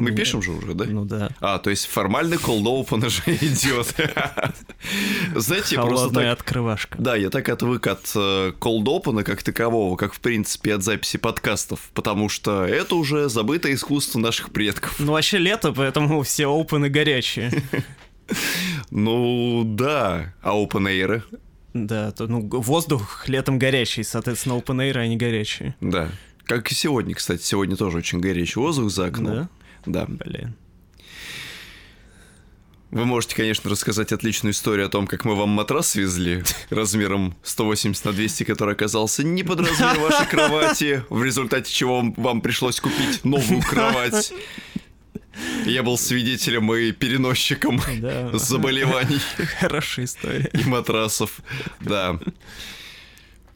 Мы пишем же уже, да? Ну да. А, то есть формальный open уже идет. Знаете, просто Холодная так... открывашка. Да, я так отвык от э, cold open как такового, как, в принципе, от записи подкастов, потому что это уже забытое искусство наших предков. Ну вообще лето, поэтому все опены горячие. Ну, да. А air? Да, то, ну воздух летом горячий, соответственно, open air, они горячие. Да. Как и сегодня, кстати. Сегодня тоже очень горячий воздух за окном. Да? Да. Блин. Вы можете, конечно, рассказать отличную историю о том, как мы вам матрас свезли размером 180 на 200, который оказался не под размер вашей кровати, в результате чего вам, вам пришлось купить новую кровать. Я был свидетелем и переносчиком Да. заболеваний Хорошая история. и матрасов. Да.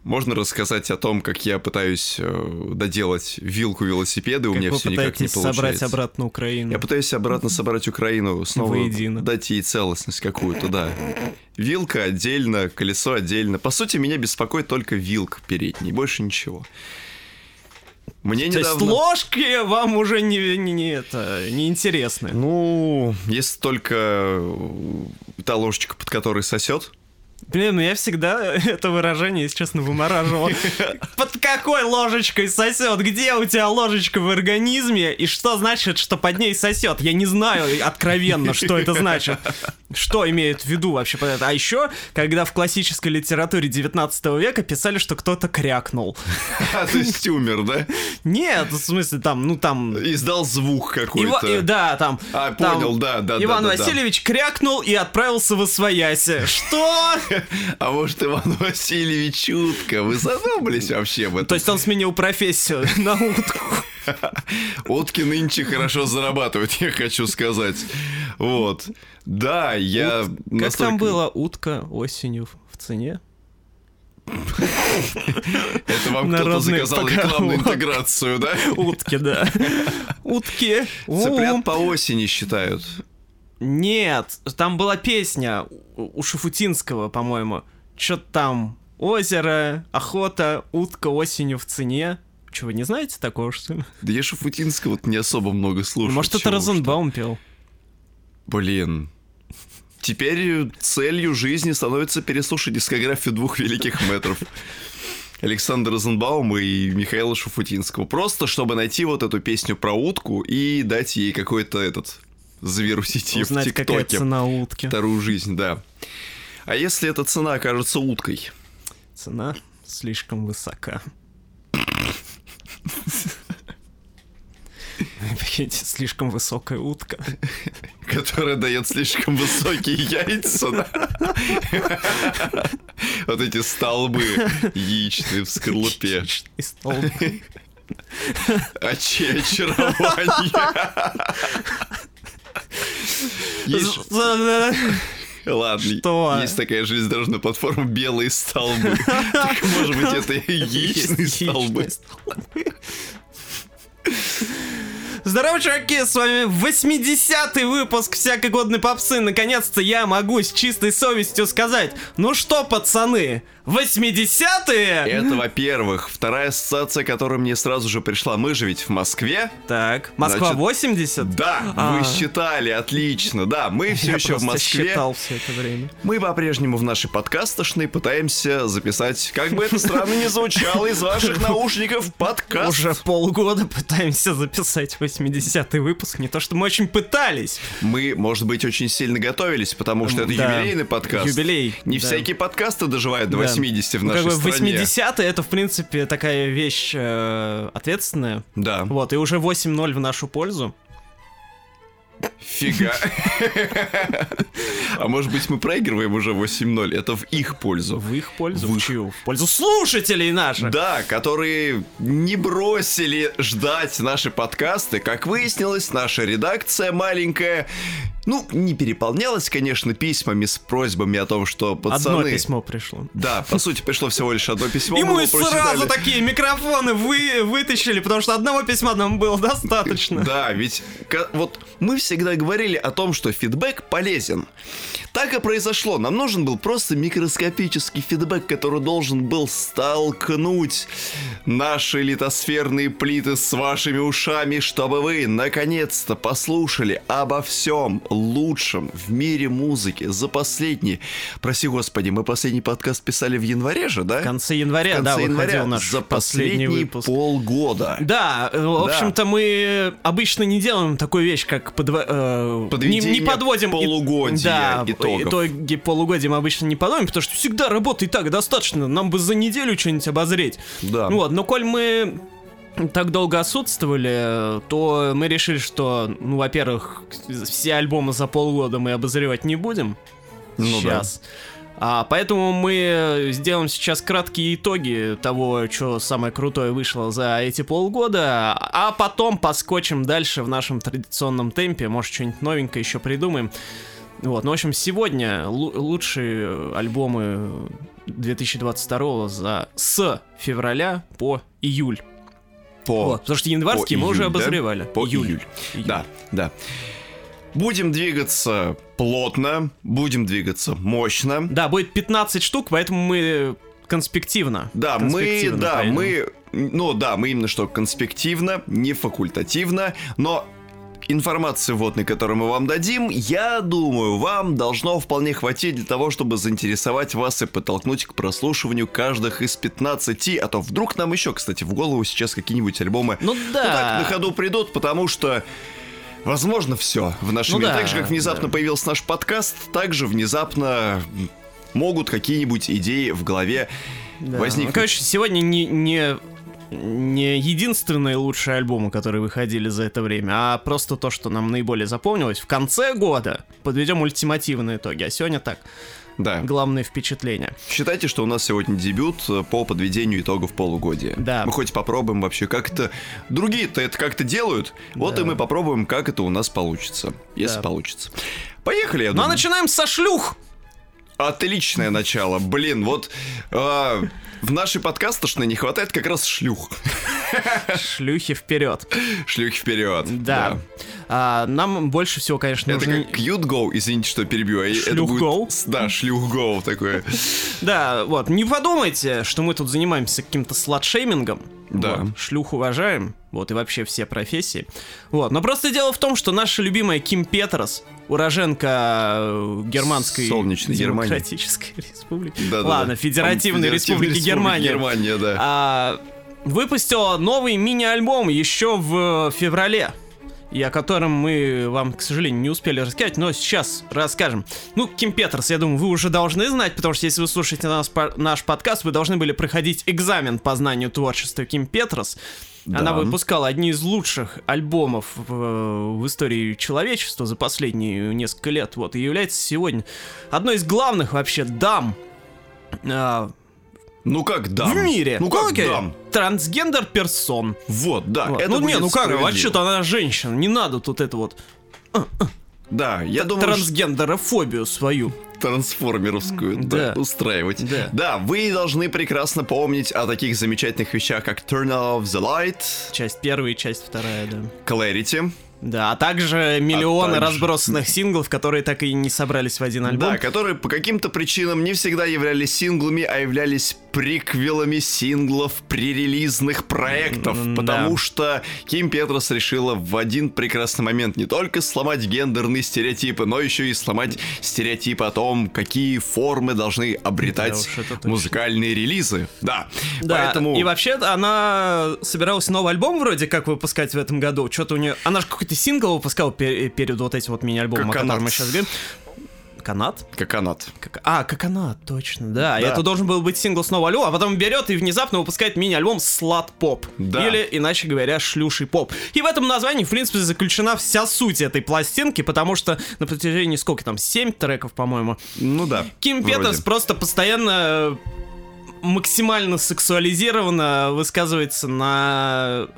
Можно рассказать о том, как я пытаюсь э, доделать вилку велосипеда, у Как меня вы все никак не получается. собрать обратно Украину. Я пытаюсь обратно собрать Украину, снова Воедино. дать ей целостность какую-то, да. Вилка отдельно, колесо отдельно. По сути, меня беспокоит только вилка передний, больше ничего. Мне То есть недавно... ложки вам уже не, не, не это, не интересны. Ну, есть только э, та ложечка, под которой сосет. Блин, ну я всегда это выражение, если честно, вымораживал. Под какой ложечкой сосет? Где у тебя ложечка в организме? И что значит, что под ней сосет? Я не знаю откровенно, что это значит. Что имеют в виду вообще под это? А еще, когда в классической литературе 19 века писали, что кто-то крякнул. А, то есть умер, да? Нет, в смысле, там, ну там... Издал звук какой-то. да, там. А, понял, да, да, да, Иван. Васильевич крякнул и отправился в Освояси. Что? А может, Иван Васильевич утка? Вы задумались вообще об этом? То есть он сменил профессию на утку. Утки нынче хорошо зарабатывают, я хочу сказать. Вот. Да, я... Как настолько- там было утка осенью в цене? Это вам кто-то заказал рекламную интеграцию, да? Утки, да. Утки. Цыплят по осени считают. Нет, там была песня у Шафутинского, по-моему. Что-то там озеро, охота, утка осенью в цене. Че, вы не знаете такого, что ли? Да я Шафутинского вот не особо много слушаю. Может, это чего Розенбаум пел? Блин. Теперь целью жизни становится переслушать дискографию двух великих метров. Александра Розенбаума и Михаила Шафутинского. Просто чтобы найти вот эту песню про утку и дать ей какой-то этот завирусить ее в Узнать, какая ТикТоке. цена утки. Вторую жизнь, да. А если эта цена окажется уткой? Цена слишком высока. Прикиньте, слишком высокая утка. которая дает слишком высокие яйца. Вот эти столбы яичные в скорлупе. И столб. Чье очарование? Есть- Ладно, Что? есть такая железнодорожная платформа «Белые столбы». Так, может быть, это яичные столбы. Здорово, чуваки, с вами 80-й выпуск всякой годной попсы. Наконец-то я могу с чистой совестью сказать, ну что, пацаны, 80-е? Это, во-первых. Вторая ассоциация, которая мне сразу же пришла. Мы же ведь в Москве. Так, Москва Значит, 80? Да, А. вы считали, отлично. Да, мы все Я еще в просто Москве. считал все это время. Мы по-прежнему в нашей подкастошной пытаемся записать, как бы это странно ни звучало, из ваших наушников подкаст. Уже полгода пытаемся записать 80-й выпуск. Не то, что мы очень пытались. Мы, может быть, очень сильно готовились, потому что это Да. юбилейный подкаст. Юбилей, Не да. всякие подкасты доживают до Да. 80 в Ну, нашей как бы стране. 80-е это, в принципе, такая вещь э, ответственная. Да. Вот, и уже 8-0 в нашу пользу. Фига. А может быть, мы проигрываем уже 8-0. Это в их пользу. В их пользу? В В чью? В пользу слушателей наших! Да, которые не бросили ждать наши подкасты. Как выяснилось, наша редакция маленькая, ну, не переполнялась, конечно, письмами с просьбами о том, что пацаны... Одно письмо пришло. Да, по сути, пришло всего лишь одно письмо. И мы сразу такие микрофоны вы, вытащили, потому что одного письма нам было достаточно. Да, ведь вот мы всегда говорили о том, что фидбэк полезен. Так и произошло. Нам нужен был просто микроскопический фидбэк, который должен был столкнуть наши литосферные плиты с вашими ушами, чтобы вы наконец-то послушали обо всем лучшем в мире музыки за последние... Прости господи, мы последний подкаст писали в январе же, да? В конце января, В конце да, января наш за последний последние выпуск. полгода. Да, э, в общем-то, мы обычно не делаем такую вещь, как подво- э, не, не подводим и- полугодия да, итогов. итоги полугодия мы обычно не подводим, потому что всегда работы и так достаточно. Нам бы за неделю что-нибудь обозреть. Да. Вот, но коль мы так долго отсутствовали, то мы решили, что, ну, во-первых, все альбомы за полгода мы обозревать не будем. Ну да. сейчас. А, поэтому мы сделаем сейчас краткие итоги того, что самое крутое вышло за эти полгода, а потом поскочим дальше в нашем традиционном темпе, может что-нибудь новенькое еще придумаем. Вот, ну, в общем, сегодня лу- лучшие альбомы 2022 за с февраля по июль. По Вот, потому что январские по мы уже июль, да? обозревали. По июль. Июль. Да, да. Будем двигаться плотно, будем двигаться мощно. Да, будет 15 штук, поэтому мы конспективно. Да, мы, конспективно да, поедем. мы, ну да, мы именно что конспективно, не факультативно, но информации вводной, которую мы вам дадим, я думаю, вам должно вполне хватить для того, чтобы заинтересовать вас и подтолкнуть к прослушиванию каждых из 15, а то вдруг нам еще, кстати, в голову сейчас какие-нибудь альбомы Ну да. ну так, на ходу придут, потому что возможно все в нашем Ну мире. да, так же, как внезапно да. появился наш подкаст, так же внезапно могут какие-нибудь идеи в голове Да. возникнуть. Ну, короче, сегодня не, не, не единственные лучшие альбомы, которые выходили за это время, а просто то, что нам наиболее запомнилось. В конце года подведем ультимативные итоги, а сегодня так, Да. главные впечатления. Считайте, что у нас сегодня дебют э, по подведению итогов полугодия. Да. Мы хоть попробуем вообще как это... Другие-то это как-то делают, вот Да. и мы попробуем, как это у нас получится. Если Да. получится. Поехали, я Ну а думаю. начинаем со шлюх! Отличное начало. Блин, вот а, в нашей подкастошной не хватает как раз шлюх. Шлюхи вперед. Шлюхи вперед. Да. А, нам больше всего, конечно, Это нужно... как cute go, извините, что перебью. а это Шлюх будет- go? Да, шлюх go такое. Да, вот, не подумайте, что мы тут занимаемся каким-то сладшеймингом. Да. Вот, шлюх уважаем, вот, и вообще все профессии. Вот, но просто дело в том, что наша любимая Ким Петрос, уроженка э, германской Солнечной Германии. демократической республики. Да-да-да. Ладно, Федеративной Федеративной республики Республики Германия. Германия, да. А, выпустила новый мини-альбом еще в феврале. И о котором мы вам, к сожалению, не успели рассказать, но сейчас расскажем. Ну, Ким Петерс, я думаю, вы уже должны знать, потому что если вы слушаете нас, по- наш подкаст, вы должны были проходить экзамен по знанию творчества Ким Петерс. Она Да. выпускала одни из лучших альбомов в, в истории человечества за последние несколько лет. Вот, и является сегодня одной из главных вообще дам а, Ну как дам? в мире. Ну как окей. дам? Трансгендер персон. Вот, да. Вот. это ну не, ну как, вообще-то она женщина, не надо тут это вот Да, я думаю, что трансгендерофобию свою. трансформеровскую да, Да. устраивать. Да. вы должны прекрасно помнить о таких замечательных вещах, как Turn Off the Light, Часть первая и часть вторая, да. Clarity, Да, а также миллионы также- разбросанных синглов, которые так и не собрались в один альбом. да, которые по каким-то причинам не всегда являлись синглами, а являлись приквелами синглов пререлизных проектов, М, потому да. что Ким Петрос решила в один прекрасный момент не только сломать гендерные стереотипы, но еще и сломать стереотипы о том, какие формы должны обретать Да музыкальные релизы. Да, Да, поэтому... и вообще она собиралась новый альбом вроде как выпускать в этом году. Что-то у нее... Она же какой-то сингл выпускала пе- перед вот этим вот мини-альбомом, о котором мы сейчас говорим. Канат? Коконат. Как- А, Коконат, точно, да. И Да. это должен был быть сингл с нового альбома, а потом берет и внезапно выпускает мини-альбом Слад Поп. Да. Или, иначе говоря, Шлюший Поп. И в этом названии, в принципе, заключена вся суть этой пластинки, потому что на протяжении сколько там, 7 треков, по-моему, Ну да. Ким вроде. Петерс просто постоянно э, максимально сексуализированно высказывается на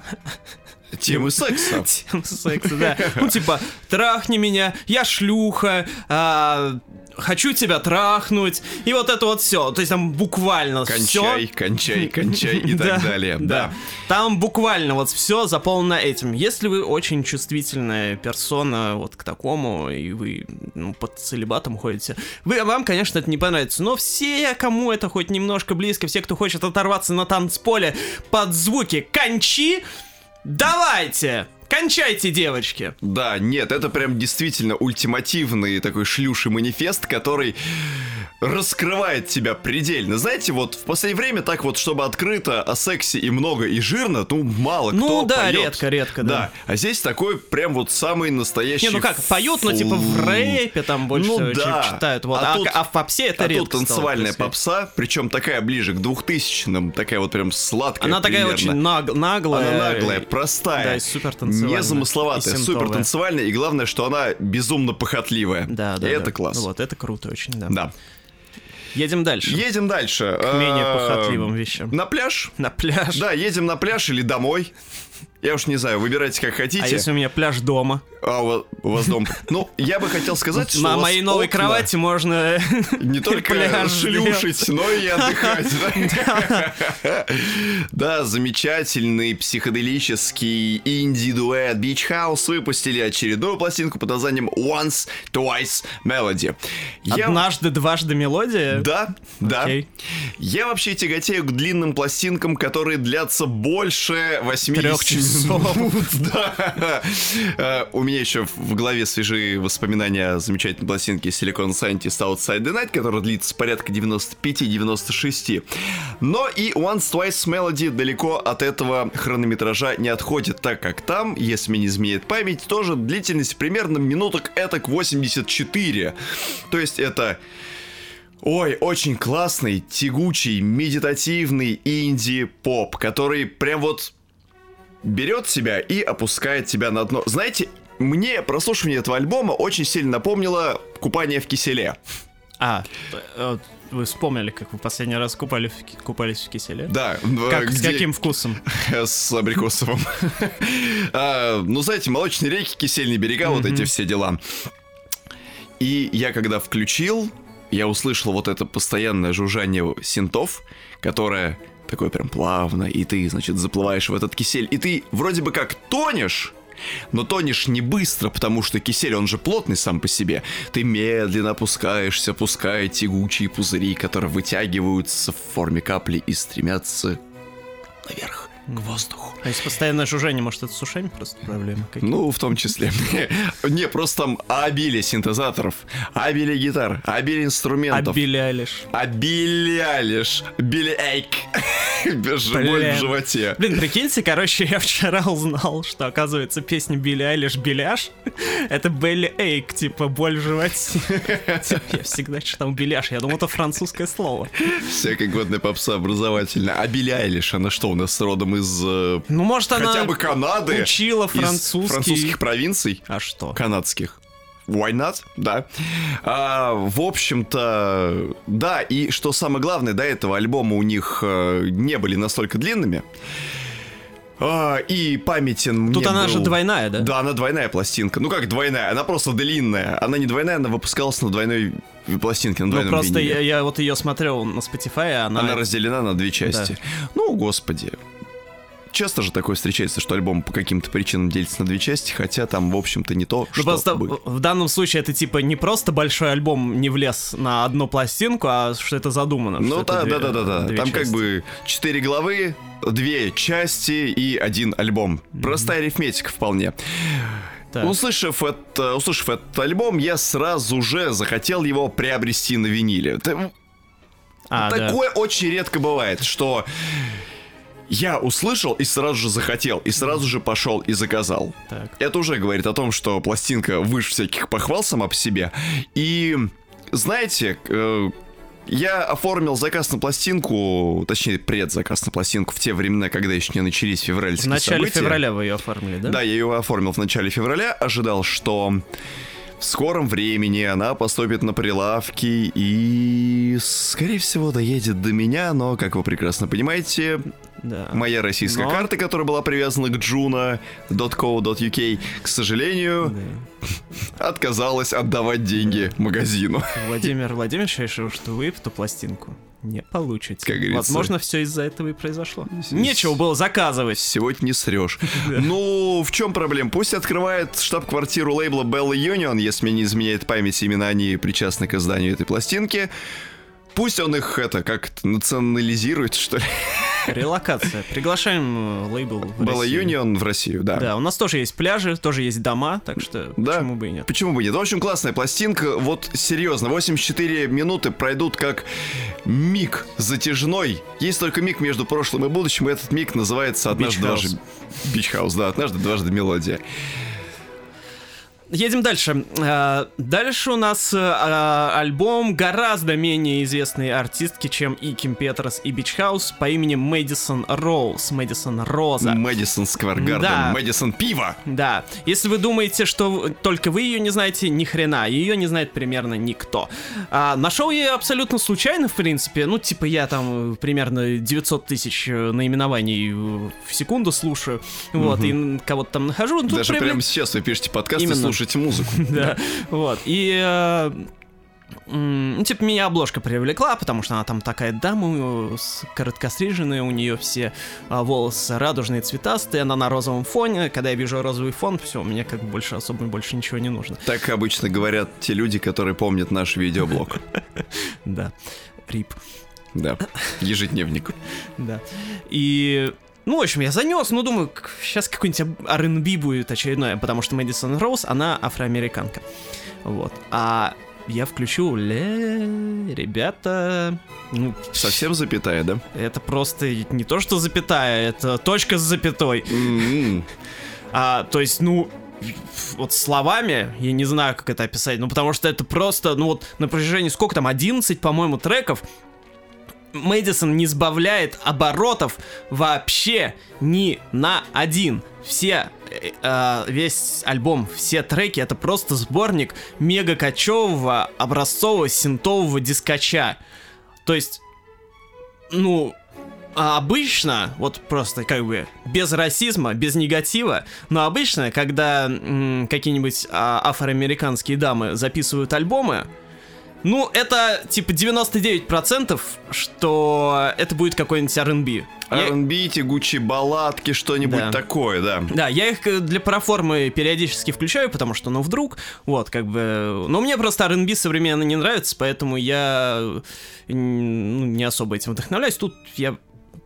Темы секса. тему секса, да. Ну, типа, трахни меня, я шлюха, а, хочу тебя трахнуть, и вот это вот все. То есть там буквально Кончай, все. кончай, кончай и так далее. Да. Там буквально вот все заполнено этим. Если вы очень чувствительная персона вот к такому, и вы ну, под целебатом ходите, вы, вам, конечно, это не понравится. Но все, кому это хоть немножко близко, все, кто хочет оторваться на танцполе под звуки «кончи», давайте! Кончайте, девочки! Да, нет, это прям действительно ультимативный такой шлюший манифест, который раскрывает тебя предельно. Знаете, вот в последнее время так вот, чтобы открыто о сексе и много и жирно, ну мало Ну кто да, поет. редко, редко, да. Да, а здесь такой прям вот самый настоящий... Не, ну как, поют, но типа в рэпе там больше Ну да. читают. Вот. А А, тут- а в попсе это а редко тут стало танцевальная происходить. попса, причем такая ближе к двухтысячным, такая вот прям сладкая Она такая примерно. очень наг- наглая. Она наглая, простая, Да, и супер танцевальная. незамысловатая, супер танцевальная, и главное, что она безумно похотливая. Да, да. И это да. класс. Вот, это круто очень, да. Да. Едем дальше. Едем дальше. К менее А, похотливым вещам. На пляж? На пляж. Да, едем на пляж или домой. Я уж не знаю, выбирайте как хотите. А если у меня пляж дома? А у вас, у вас дом. Ну, я бы хотел сказать, что На моей новой окна кровати можно не только пляж шлюшить, но и отдыхать. да? Замечательный психоделический инди-дуэт Beach House выпустили очередную пластинку под названием Once, Twice Melody. Однажды, дважды мелодия. Да, да. Я вообще тяготею к длинным пластинкам, которые длятся больше 80 Трех часов. Э, У меня еще в голове свежие воспоминания о замечательной пластинке Silicon Scientist Outside the Night, которая длится порядка 95-96. Но и Once Twice Melody далеко от этого хронометража не отходит, так как там, если мне не изменяет память, тоже длительность примерно минуток этак 84. То есть это Ой, очень классный, тягучий, медитативный инди-поп, который прям вот берет себя и опускает тебя на дно. Знаете, мне прослушивание этого альбома очень сильно напомнило «Купание в киселе». А, вы вспомнили, как вы последний раз купали в купались в киселе? Да. Как, с где- каким вкусом? С абрикосовым. А, Ну, знаете, молочные реки, кисельные берега, вот эти все дела. И я когда включил, я услышал вот это постоянное жужжание синтов, которое такое прям плавно, и ты, значит, заплываешь в этот кисель, и ты вроде бы как тонешь, но тонешь не быстро, потому что кисель, он же плотный сам по себе. Ты медленно опускаешься, пуская тягучие пузыри, которые вытягиваются в форме капли и стремятся наверх, к воздуху. А если постоянное жужжание, может, это с ушами просто проблемы какие? Ну, в том числе. Не, просто там обилие синтезаторов, обилие гитар, обилие инструментов. Билли Айлиш? Обилие лишь. Билли Эйк. Без боль в животе. Блин, прикиньте, короче, я вчера узнал, что, оказывается, песня Билли Айлиш «Беляш» — это Белли Эйк, типа, боль в животе. Типа, Я всегда читал «Беляш», я думал, это французское слово. Всякая годная попса образовательная. А Билли Айлиш, она что, у нас родом из... э, Ну, может, она Хотя бы Канады? учила французский. французских провинций? А что? канадских. Why not? Да. А, в общем-то, да, и что самое главное, до этого альбома у них э, не были настолько длинными. А, и памятен Тут она был- же двойная, да? Да, она двойная пластинка. Ну как двойная? Она просто длинная. Она не двойная, она выпускалась на двойной пластинке, на Ну, двойном просто виниле. я, я вот ее смотрел на Spotify, она... Она разделена на две части. Ну, господи. Часто же такое встречается, что альбом по каким-то причинам делится на две части, хотя там, в общем-то, не то, Ну, что просто бы. в данном случае это типа не просто большой альбом не влез на одну пластинку, а что это задумано. Ну да, да, да, да, да. Там как части. бы четыре главы, две части и один альбом. Простая арифметика вполне. Так. Услышав, это, услышав этот альбом, я сразу же захотел его приобрести на виниле. А, да. Такое очень редко бывает, что я услышал и сразу же захотел, и сразу же пошел и заказал. Так. Это уже говорит о том, что пластинка выше всяких похвал сама по себе. И знаете, э, я оформил заказ на пластинку, точнее, предзаказ на пластинку в те времена, когда еще не начались В февральские начале события. февраля вы ее оформили, да? Да, я ее оформил в начале февраля, ожидал, что в скором времени она поступит на прилавки и, скорее всего, доедет до меня, но, как вы прекрасно понимаете, Да. Моя российская Но- карта, которая была привязана к juno.co.uk, к сожалению, Да. отказалась отдавать деньги магазину. Владимир Владимирович решил, что вы эту пластинку не получите. Как говорится. Возможно, все из-за этого и произошло. Нечего было заказывать. Сегодня не срешь. Ну, в чем проблема? Пусть открывает штаб-квартиру лейбла Bella Union, если мне не изменяет память, именно они причастны к изданию этой пластинки. Пусть он их, это, как национализирует, что ли. Релокация. Приглашаем э, лейбл в Россию. Union в Россию, да. Да, у нас тоже есть пляжи, тоже есть дома, так что Да. почему бы и нет. Почему бы нет? В общем, классная пластинка. Вот серьезно, 84 минуты пройдут как миг затяжной. Есть только миг между прошлым и будущим, и этот миг называется однажды дважды... Beach House, да, однажды дважды мелодия. Едем дальше. А, Дальше у нас э, а, альбом гораздо менее известной артистки, чем и Ким Петрас, и Beach House по имени Мэдисон Роуз. Мэдисон Роза. Мэдисон Сквер Гарден, Да. Мэдисон Пиво. Да, если вы думаете, что только вы ее не знаете, ни хрена, ее не знает примерно никто. А, нашел я ее абсолютно случайно, в принципе, ну, типа я там э, примерно 900 тысяч э, наименований э, в секунду слушаю, вот, и н- кого-то там нахожу. ну, тут Даже привлек- прямо сейчас вы пишете подкаст и Именно. Слушаете музыку. Да, вот, и... э, Ну, типа, меня обложка привлекла, потому что она там такая дама, э, короткостриженная, у нее все а, волосы радужные, цветастые, она на розовом фоне. Когда я вижу розовый фон, все, мне как бы больше особо больше ничего не нужно. Так обычно говорят те люди, которые помнят наш видеоблог. Да, рип, Да, ежедневник. да. И... Ну, в общем, я занес, ну, думаю, сейчас какой-нибудь R&B будет очередное, потому что Мэдисон Роуз, она афроамериканка. Вот. А я включу, ле, ребята, ну, Совсем запятая, да? это просто не то, что запятая, это точка с запятой. М-м. А, то есть, ну, вот словами, я не знаю, как это описать, ну, потому что это просто, ну, вот на протяжении, сколько там, 11, по-моему, треков, Мэдисон не сбавляет оборотов вообще ни на один. Все, э, э, весь альбом, все треки, это просто сборник мега кочевого образцового синтового дискача. То есть, ну, а обычно, вот просто как бы без расизма, без негатива, но обычно, когда м, какие-нибудь а, афроамериканские дамы записывают альбомы, ну, это типа 99%, что это будет какой-нибудь R&B. Я- R&B, тягучие балладки, что-нибудь Да. такое, да. Да, я их э, для проформы периодически включаю, потому что, ну, вдруг, вот, как бы... Но мне просто R&B современно не нравится, поэтому я ну, не особо этим вдохновляюсь. Тут я...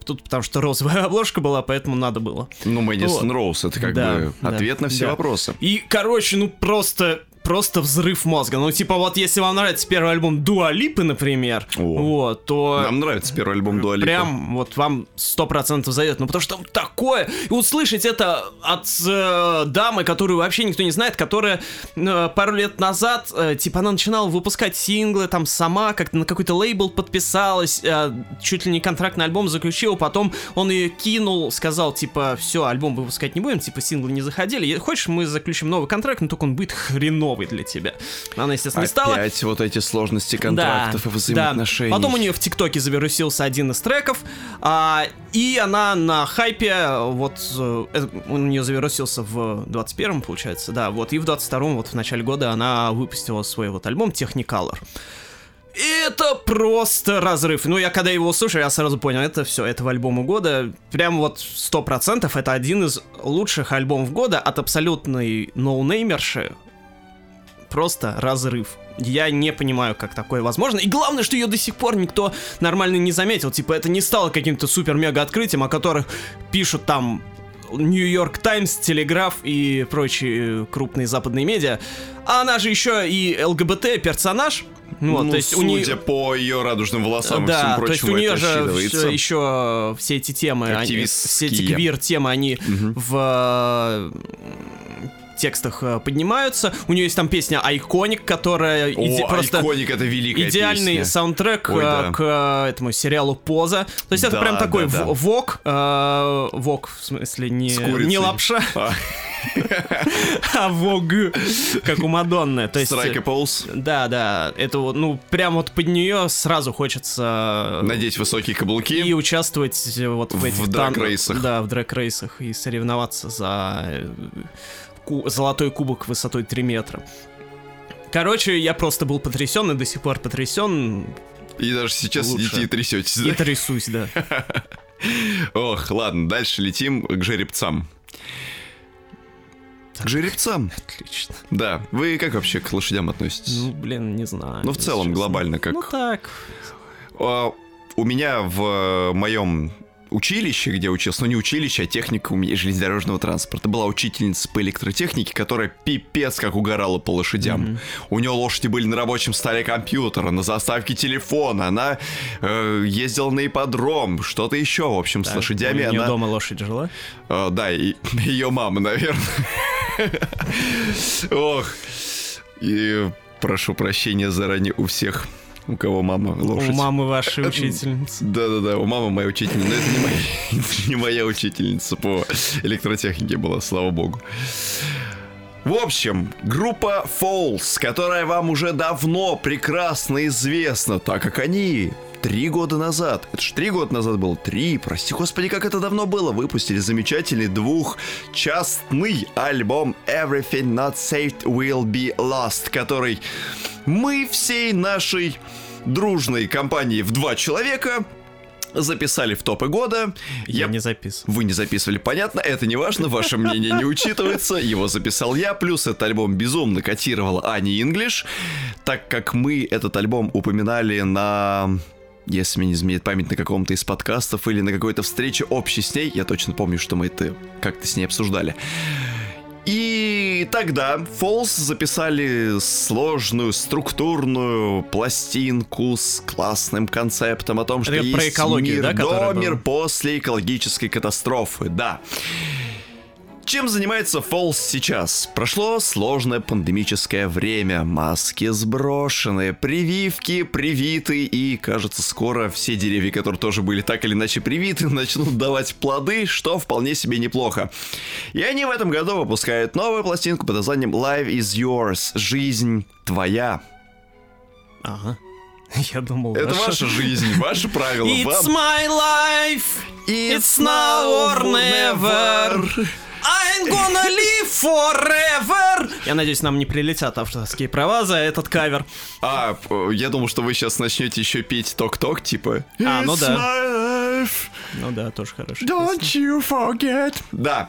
Тут потому что розовая обложка была, поэтому надо было. Ну, Мэдисон Вот. Роуз, это как Да, бы да, ответ на все да. вопросы. И, короче, ну просто просто взрыв мозга. Ну, типа, вот если вам нравится первый альбом Дуалипы, например, О. вот, то... Нам нравится первый альбом Дуалипа. Прям вот вам сто процентов зайдет. Ну потому что там такое. И услышать это от э, дамы, которую вообще никто не знает, которая э, пару лет назад, э, типа, она начинала выпускать синглы, там сама как-то на какой-то лейбл подписалась, э, чуть ли не контракт на альбом заключила, потом он ее кинул, сказал, типа, все, альбом выпускать не будем, типа, синглы не заходили. Хочешь, мы заключим новый контракт, но только он будет хреновый для тебя. Она, естественно, не стала. Опять вот эти сложности контрактов и взаимоотношений. Да. Потом у нее в ТикТоке завирусился один из треков, а, и она на хайпе, вот, э, он у нее завирусился в 21-м, получается, да, вот, и в 22-м, вот, в начале года она выпустила свой вот альбом Technicolor. Это просто разрыв. Ну, я когда его услышал, я сразу понял, это все, этого альбома года. Прям вот 100% это один из лучших альбомов года от абсолютной ноунеймерши. Просто разрыв. Я не понимаю, как такое возможно. И главное, что ее до сих пор никто нормально не заметил. Типа, это не стало каким-то супер-мега открытием, о которых пишут там Нью-Йорк Таймс, Телеграф и прочие крупные западные медиа. А она же еще и ЛГБТ-персонаж. Ну, вот, Ну, то есть у судя нее... по ее радужным волосам и Да, всему то есть у прочему, нее же считывается. еще все эти темы, они, все эти квир-темы, они в э, текстах э, поднимаются. У нее есть там песня Iconic, которая иде- О, просто Айконик, это великая идеальный песня. саундтрек Ой, э, да. к э, этому сериалу Поза. То есть это Да, прям такой да, да. в- вок, э, вок в смысле не, не лапша. А, А Вог, как у Мадонны. То есть, и да, да, это вот, ну, прям вот под нее сразу хочется Надеть высокие и каблуки. участвовать э, вот в В этих драг-рейсах. Да, в драг-рейсах и соревноваться за ку- золотой кубок высотой 3 метра. Короче, я просто был потрясен и до сих пор потрясен И даже сейчас Лучше. сидите и трясетесь. и да? трясусь, да. Ох, ладно, дальше летим к жеребцам. К жеребцам. Отлично. Да. Вы как вообще к лошадям относитесь? Ну, блин, не знаю. Ну, в целом, честно. глобально как? Ну, так. А, У меня в моем училище, где учился, ну не училище, а техника железнодорожного транспорта, была учительница по электротехнике, которая пипец как угорала по лошадям. У нее лошади были на рабочем столе компьютера, на заставке телефона, она э, ездила на ипподром, что-то еще, в общем, с Так, лошадями У нее она... дома лошадь жила? А, да, и ее мама, наверное. Ох. И прошу прощения заранее у всех, у кого мама лошадь. У мамы вашей учительницы. Да-да-да, у мамы моя учительница, но это не моя, не моя учительница по электротехнике была, слава богу. В общем, группа Falls, которая вам уже давно прекрасно известна, так как они три года назад, это же три года назад было, три, прости господи, как это давно было, выпустили замечательный двухчастный альбом Everything Not Saved Will Be Lost, который мы всей нашей дружной компании в два человека записали в топы года. Я не записывал. Вы не записывали, понятно, это не важно, ваше мнение не учитывается, его записал я, плюс этот альбом безумно котировал Ани Инглиш, так как мы этот альбом упоминали на если мне не изменит память на каком-то из подкастов или на какой-то встрече общей с ней, я точно помню, что мы это как-то с ней обсуждали. И тогда Falls записали сложную структурную пластинку с классным концептом о том, что Это есть про экологию, мир да, до, мир была? после экологической катастрофы, да. Чем занимается Falls сейчас? Прошло сложное пандемическое время, маски сброшены, прививки привиты, и, кажется, скоро все деревья, которые тоже были так или иначе привиты, начнут давать плоды, что вполне себе неплохо. И они в этом году выпускают новую пластинку под названием Life is Yours, жизнь твоя. Ага. Я думал, Это ваша- ваша жизнь, ваши правила. It's вам- my life! It's now or never! I'm gonna live forever! Я надеюсь, нам не прилетят авторские права за этот кавер. А, п- я думал, что вы сейчас начнете еще петь ток-ток, типа. А, ну «It's да. Ну да, тоже хорошо. Don't you forget. Да,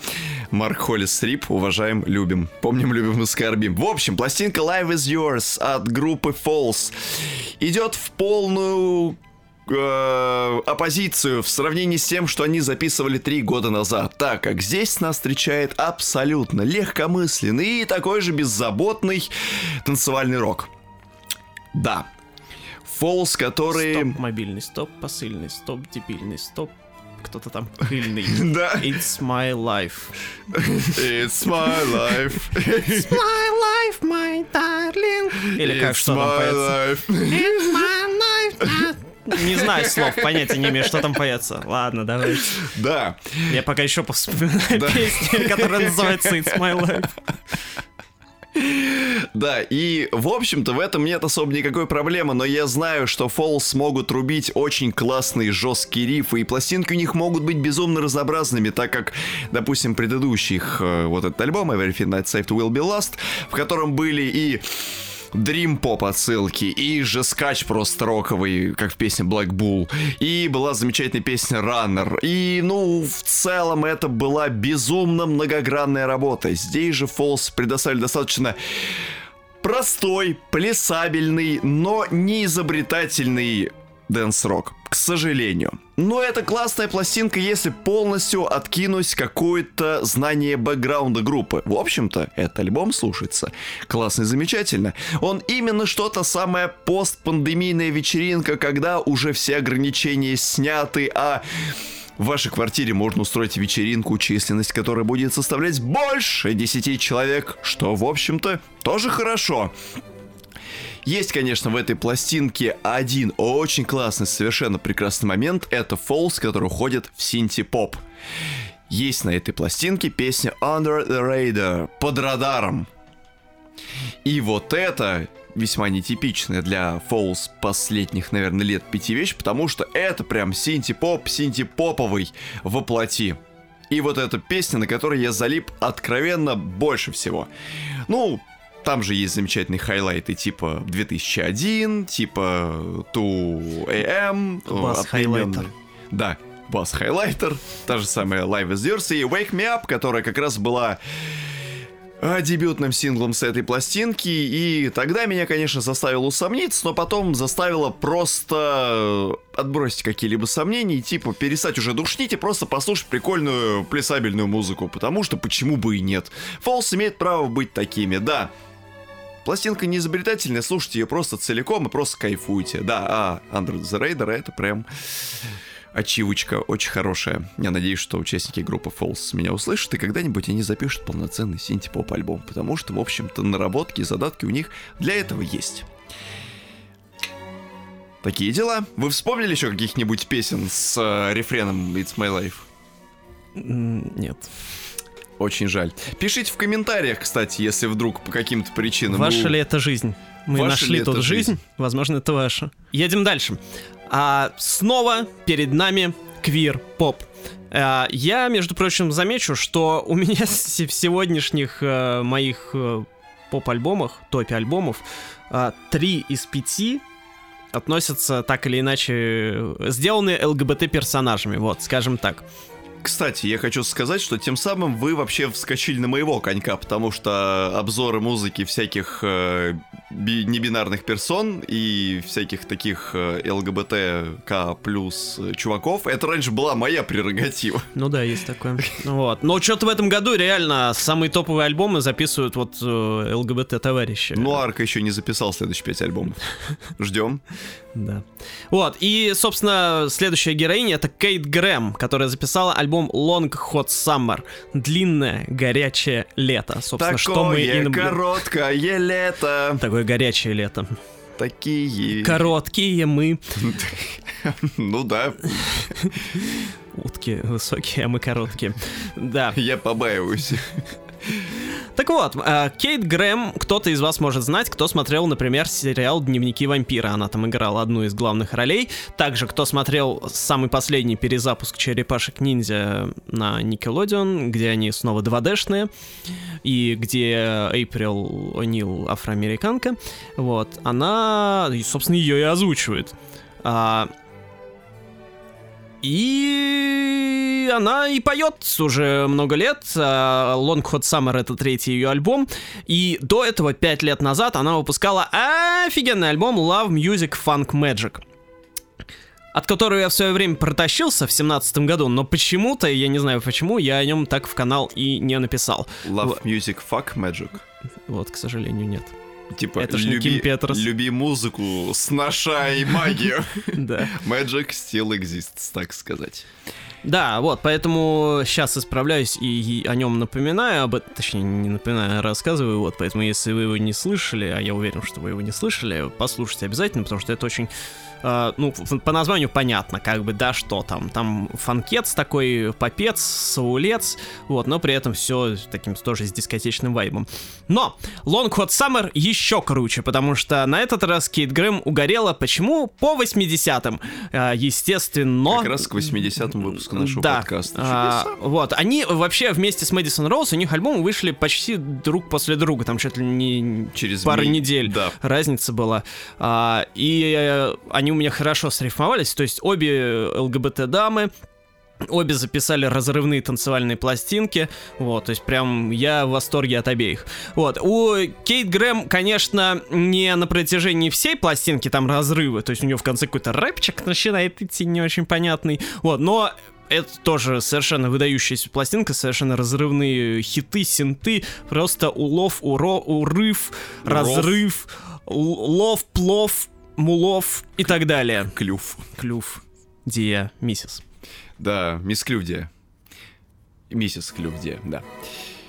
Марк Холлис Рип, уважаем, любим. Помним, любим и скорбим. В общем, пластинка Live is Yours от группы Falls идет в полную э, оппозицию в сравнении с тем, что они записывали три года назад, так как здесь нас встречает абсолютно легкомысленный и такой же беззаботный танцевальный рок. Да. Falls, который... Стоп мобильный, стоп посыльный, стоп дебильный, стоп кто-то там пыльный. Да. It's my life. It's my life. My life, my darling. Или как It's что там my поется? life. It's my life. Не знаю слов, понятия не имею, что там поется. Ладно, давай. Да. Я пока еще вспоминаю Да. песню, которая называется It's My Life. Да, и, в общем-то, в этом нет особо никакой проблемы, но я знаю, что Falls могут рубить очень классные жесткие рифы, и пластинки у них могут быть безумно разнообразными, так как, допустим, предыдущих, э, вот этот альбом Everything Not Saved Will Be Lost, в котором были и Dream Pop отсылки, и же скач просто роковый, как в песне Black Bull, и была замечательная песня Runner, и, ну, в целом это была безумно многогранная работа. Здесь же Falls предоставили достаточно простой, плясабельный, но не изобретательный dance-rock, к сожалению. Но это классная пластинка, если полностью откинуть какое-то знание бэкграунда группы. В общем-то, этот альбом слушается классно и замечательно. Он именно что-то самое постпандемийная вечеринка, когда уже все ограничения сняты, а в вашей квартире можно устроить вечеринку, численность которой будет составлять больше 10 человек, что, в общем-то, тоже хорошо. Есть, конечно, в этой пластинке один очень классный, совершенно прекрасный момент. Это Falls, который уходит в синти-поп. есть на этой пластинке песня Under the Radar, под радаром. И вот это весьма нетипичная для Фолс последних, наверное, лет пяти вещь, потому что это прям синти-поп, синти-поповый воплоти. И вот эта песня, на которой я залип откровенно больше всего. Ну, там же есть замечательные хайлайты типа 2001, типа 2AM. Бас хайлайтер. Да, бас хайлайтер. Та же самая Live is Yours и Wake Me Up, которая как раз была а, дебютным синглом с этой пластинки, и тогда меня, конечно, заставило усомниться, но потом заставило просто отбросить какие-либо сомнения и типа перестать уже душнить и просто послушать прикольную плясабельную музыку, потому что почему бы и нет. Фолс имеет право быть такими, да. Пластинка не изобретательная, слушайте ее просто целиком и просто кайфуйте. Да, а Under the Radar это прям ачивочка очень хорошая. Я надеюсь, что участники группы Falls меня услышат, и когда-нибудь они запишут полноценный синти-поп альбом, потому что, в общем-то, наработки и задатки у них для этого есть. Такие дела. Вы вспомнили еще каких-нибудь песен с э, рефреном It's My Life? Нет. Очень жаль. Пишите в комментариях, кстати, если вдруг по каким-то причинам... Ваша вы- ли это жизнь? Мы Ваша нашли тут жизнь? жизнь? Возможно, это ваша. Едем дальше. А, снова перед нами квир-поп. А, я, между прочим, замечу, что у меня в сегодняшних э, моих э, поп-альбомах, топе альбомов, а, три из пяти относятся так или иначе э, сделаны ЛГБТ-персонажами, вот, скажем так. Кстати, я хочу сказать, что тем самым вы вообще вскочили на моего конька, потому что обзоры музыки всяких э, би- небинарных персон и всяких таких э, ЛГБТК плюс э, чуваков, это раньше была моя прерогатива. Ну да, есть такое. Вот. Но что-то в этом году реально самые топовые альбомы записывают вот э, ЛГБТ-товарищи. Ну, Арка еще не записал следующие пять альбомов. Ждем. Да. Вот, и, собственно, следующая героиня это Кейт Грэм, которая записала альбом Long Hot Summer. Длинное, горячее лето. Собственно, что мы и Такое наблю- короткое лето. Такое горячее лето. Такие... Короткие мы. Ну да, Утки высокие, а мы короткие. Да. я побаиваюсь. Так вот, э, Кейт Грэм, кто-то из вас может знать, кто смотрел, например, сериал «Дневники вампира». Она там играла одну из главных ролей. Также, кто смотрел самый последний перезапуск «Черепашек-ниндзя» на Nickelodeon, где они снова 2D-шные, и где Эйприл О'Нил афроамериканка, вот, она, собственно, ее и озвучивает. И она и поет уже много лет. А, Long Hot Summer это третий ее альбом. И до этого, пять лет назад, она выпускала офигенный альбом Love Music Funk Magic. От которого я в свое время протащился в семнадцатом году, но почему-то, я не знаю почему, я о нем так в канал и не написал. Love music, fuck magic. Вот, к сожалению, нет. Типа, Это ж люби, Петрос. люби музыку, сношай магию. Да. Magic still exists, так сказать. Да, вот, поэтому сейчас исправляюсь и, и о нем напоминаю, об этом, точнее, не напоминаю, а рассказываю, вот, поэтому если вы его не слышали, а я уверен, что вы его не слышали, послушайте обязательно, потому что это очень, э, ну, по названию понятно, как бы, да, что там, там фанкец такой, попец, саулец, вот, но при этом все таким тоже с дискотечным вайбом. Но Long Hot Summer еще круче, потому что на этот раз Кейт Грэм угорела, почему? По 80-м, Э, естественно. Как раз к 80-му выпуску нашего да. подкаста. А, вот, они вообще вместе с Мэдисон Роуз, у них альбомы вышли почти друг после друга, там чуть ли не Через пару ми- недель Да. разница была. А, и э, они у меня хорошо срифмовались, то есть обе ЛГБТ-дамы, Обе записали разрывные танцевальные пластинки, вот, то есть прям я в восторге от обеих. Вот, у Кейт Грэм, конечно, не на протяжении всей пластинки там разрывы, то есть у нее в конце какой-то рэпчик начинает идти не очень понятный, вот, но это тоже совершенно выдающаяся пластинка, совершенно разрывные хиты, синты, просто улов, уро, урыв, разрыв, лов, плов, мулов и так далее. Клюв. Клюв, Дия, миссис. Да, мисс Клювдия. Миссис Клювдия, да.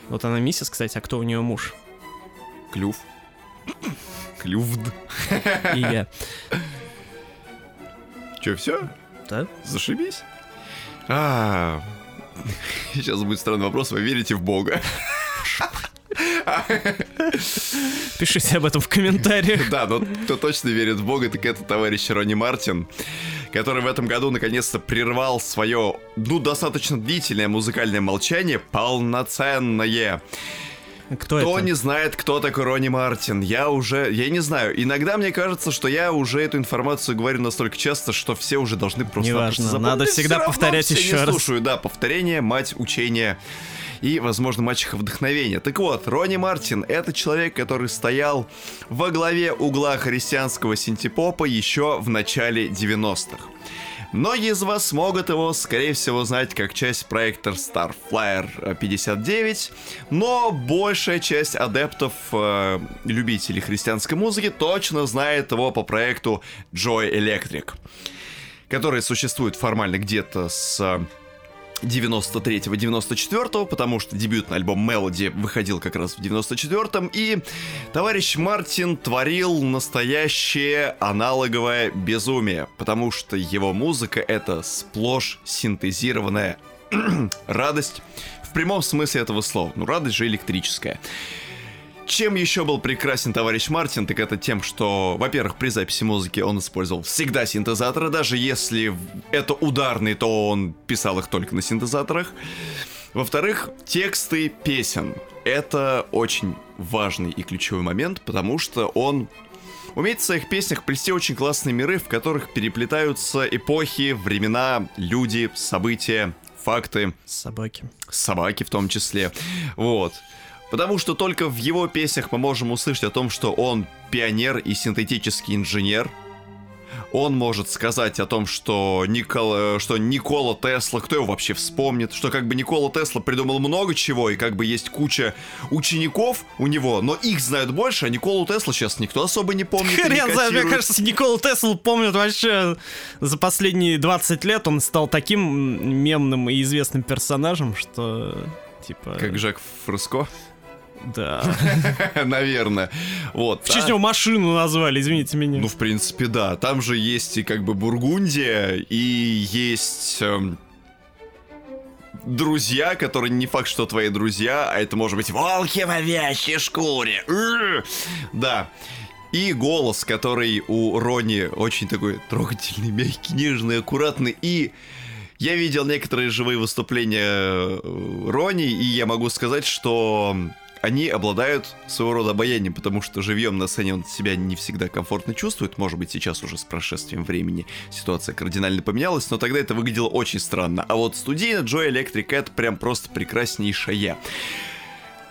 Вот она миссис, кстати, а кто у нее муж? Клюв. Клювд. И я. Че, все? Да? Зашибись. А, Сейчас будет странный вопрос. Вы верите в Бога? Пишите об этом в комментариях. Да, но кто точно верит в Бога, так это товарищ Ронни Мартин, который в этом году наконец-то прервал свое, ну, достаточно длительное музыкальное молчание, полноценное. Кто, Кто это? не знает, кто такой Ронни Мартин? Я уже, я не знаю. Иногда мне кажется, что я уже эту информацию говорю настолько часто, что все уже должны просто Неважно, надо всегда равно повторять все еще не раз. слушаю, да, повторение, мать учения и, возможно, мачеха вдохновения. Так вот, Ронни Мартин — это человек, который стоял во главе угла христианского синтепопа еще в начале 90-х. Многие из вас могут его, скорее всего, знать как часть проекта Starflyer 59, но большая часть адептов, э, любителей христианской музыки, точно знает его по проекту Joy Electric, который существует формально где-то с 93-94, потому что дебютный альбом Melody выходил как раз в 94-м, и товарищ Мартин творил настоящее аналоговое безумие, потому что его музыка это сплошь синтезированная радость в прямом смысле этого слова. Ну, радость же электрическая. Чем еще был прекрасен товарищ Мартин, так это тем, что, во-первых, при записи музыки он использовал всегда синтезаторы, даже если это ударные, то он писал их только на синтезаторах. Во-вторых, тексты песен. Это очень важный и ключевой момент, потому что он умеет в своих песнях плести очень классные миры, в которых переплетаются эпохи, времена, люди, события, факты Собаки. собаки в том числе. Вот. Потому что только в его песнях мы можем услышать о том, что он пионер и синтетический инженер. Он может сказать о том, что, Никола, что Никола Тесла, кто его вообще вспомнит, что как бы Никола Тесла придумал много чего, и как бы есть куча учеников у него, но их знают больше, а Николу Тесла сейчас никто особо не помнит. Хрен знает, мне кажется, Никола Тесла помнит вообще за последние 20 лет он стал таким мемным и известным персонажем, что типа... Как Жак Фреско, Да. наверное. Вот. В честь него машину назвали, извините меня. Ну, в принципе, да. Там же есть и как бы Бургундия, и есть эм, друзья, которые не факт, что твои друзья, а это может быть волки в овечьей шкуре. Да. И голос, который у Рони очень такой трогательный, мягкий, нежный, аккуратный. И я видел некоторые живые выступления э, Рони, и я могу сказать, что они обладают своего рода обаянием, потому что живьем на сцене он себя не всегда комфортно чувствует. Может быть, сейчас уже с прошествием времени ситуация кардинально поменялась, но тогда это выглядело очень странно. А вот студийно Джо Электрик это прям просто прекраснейшая.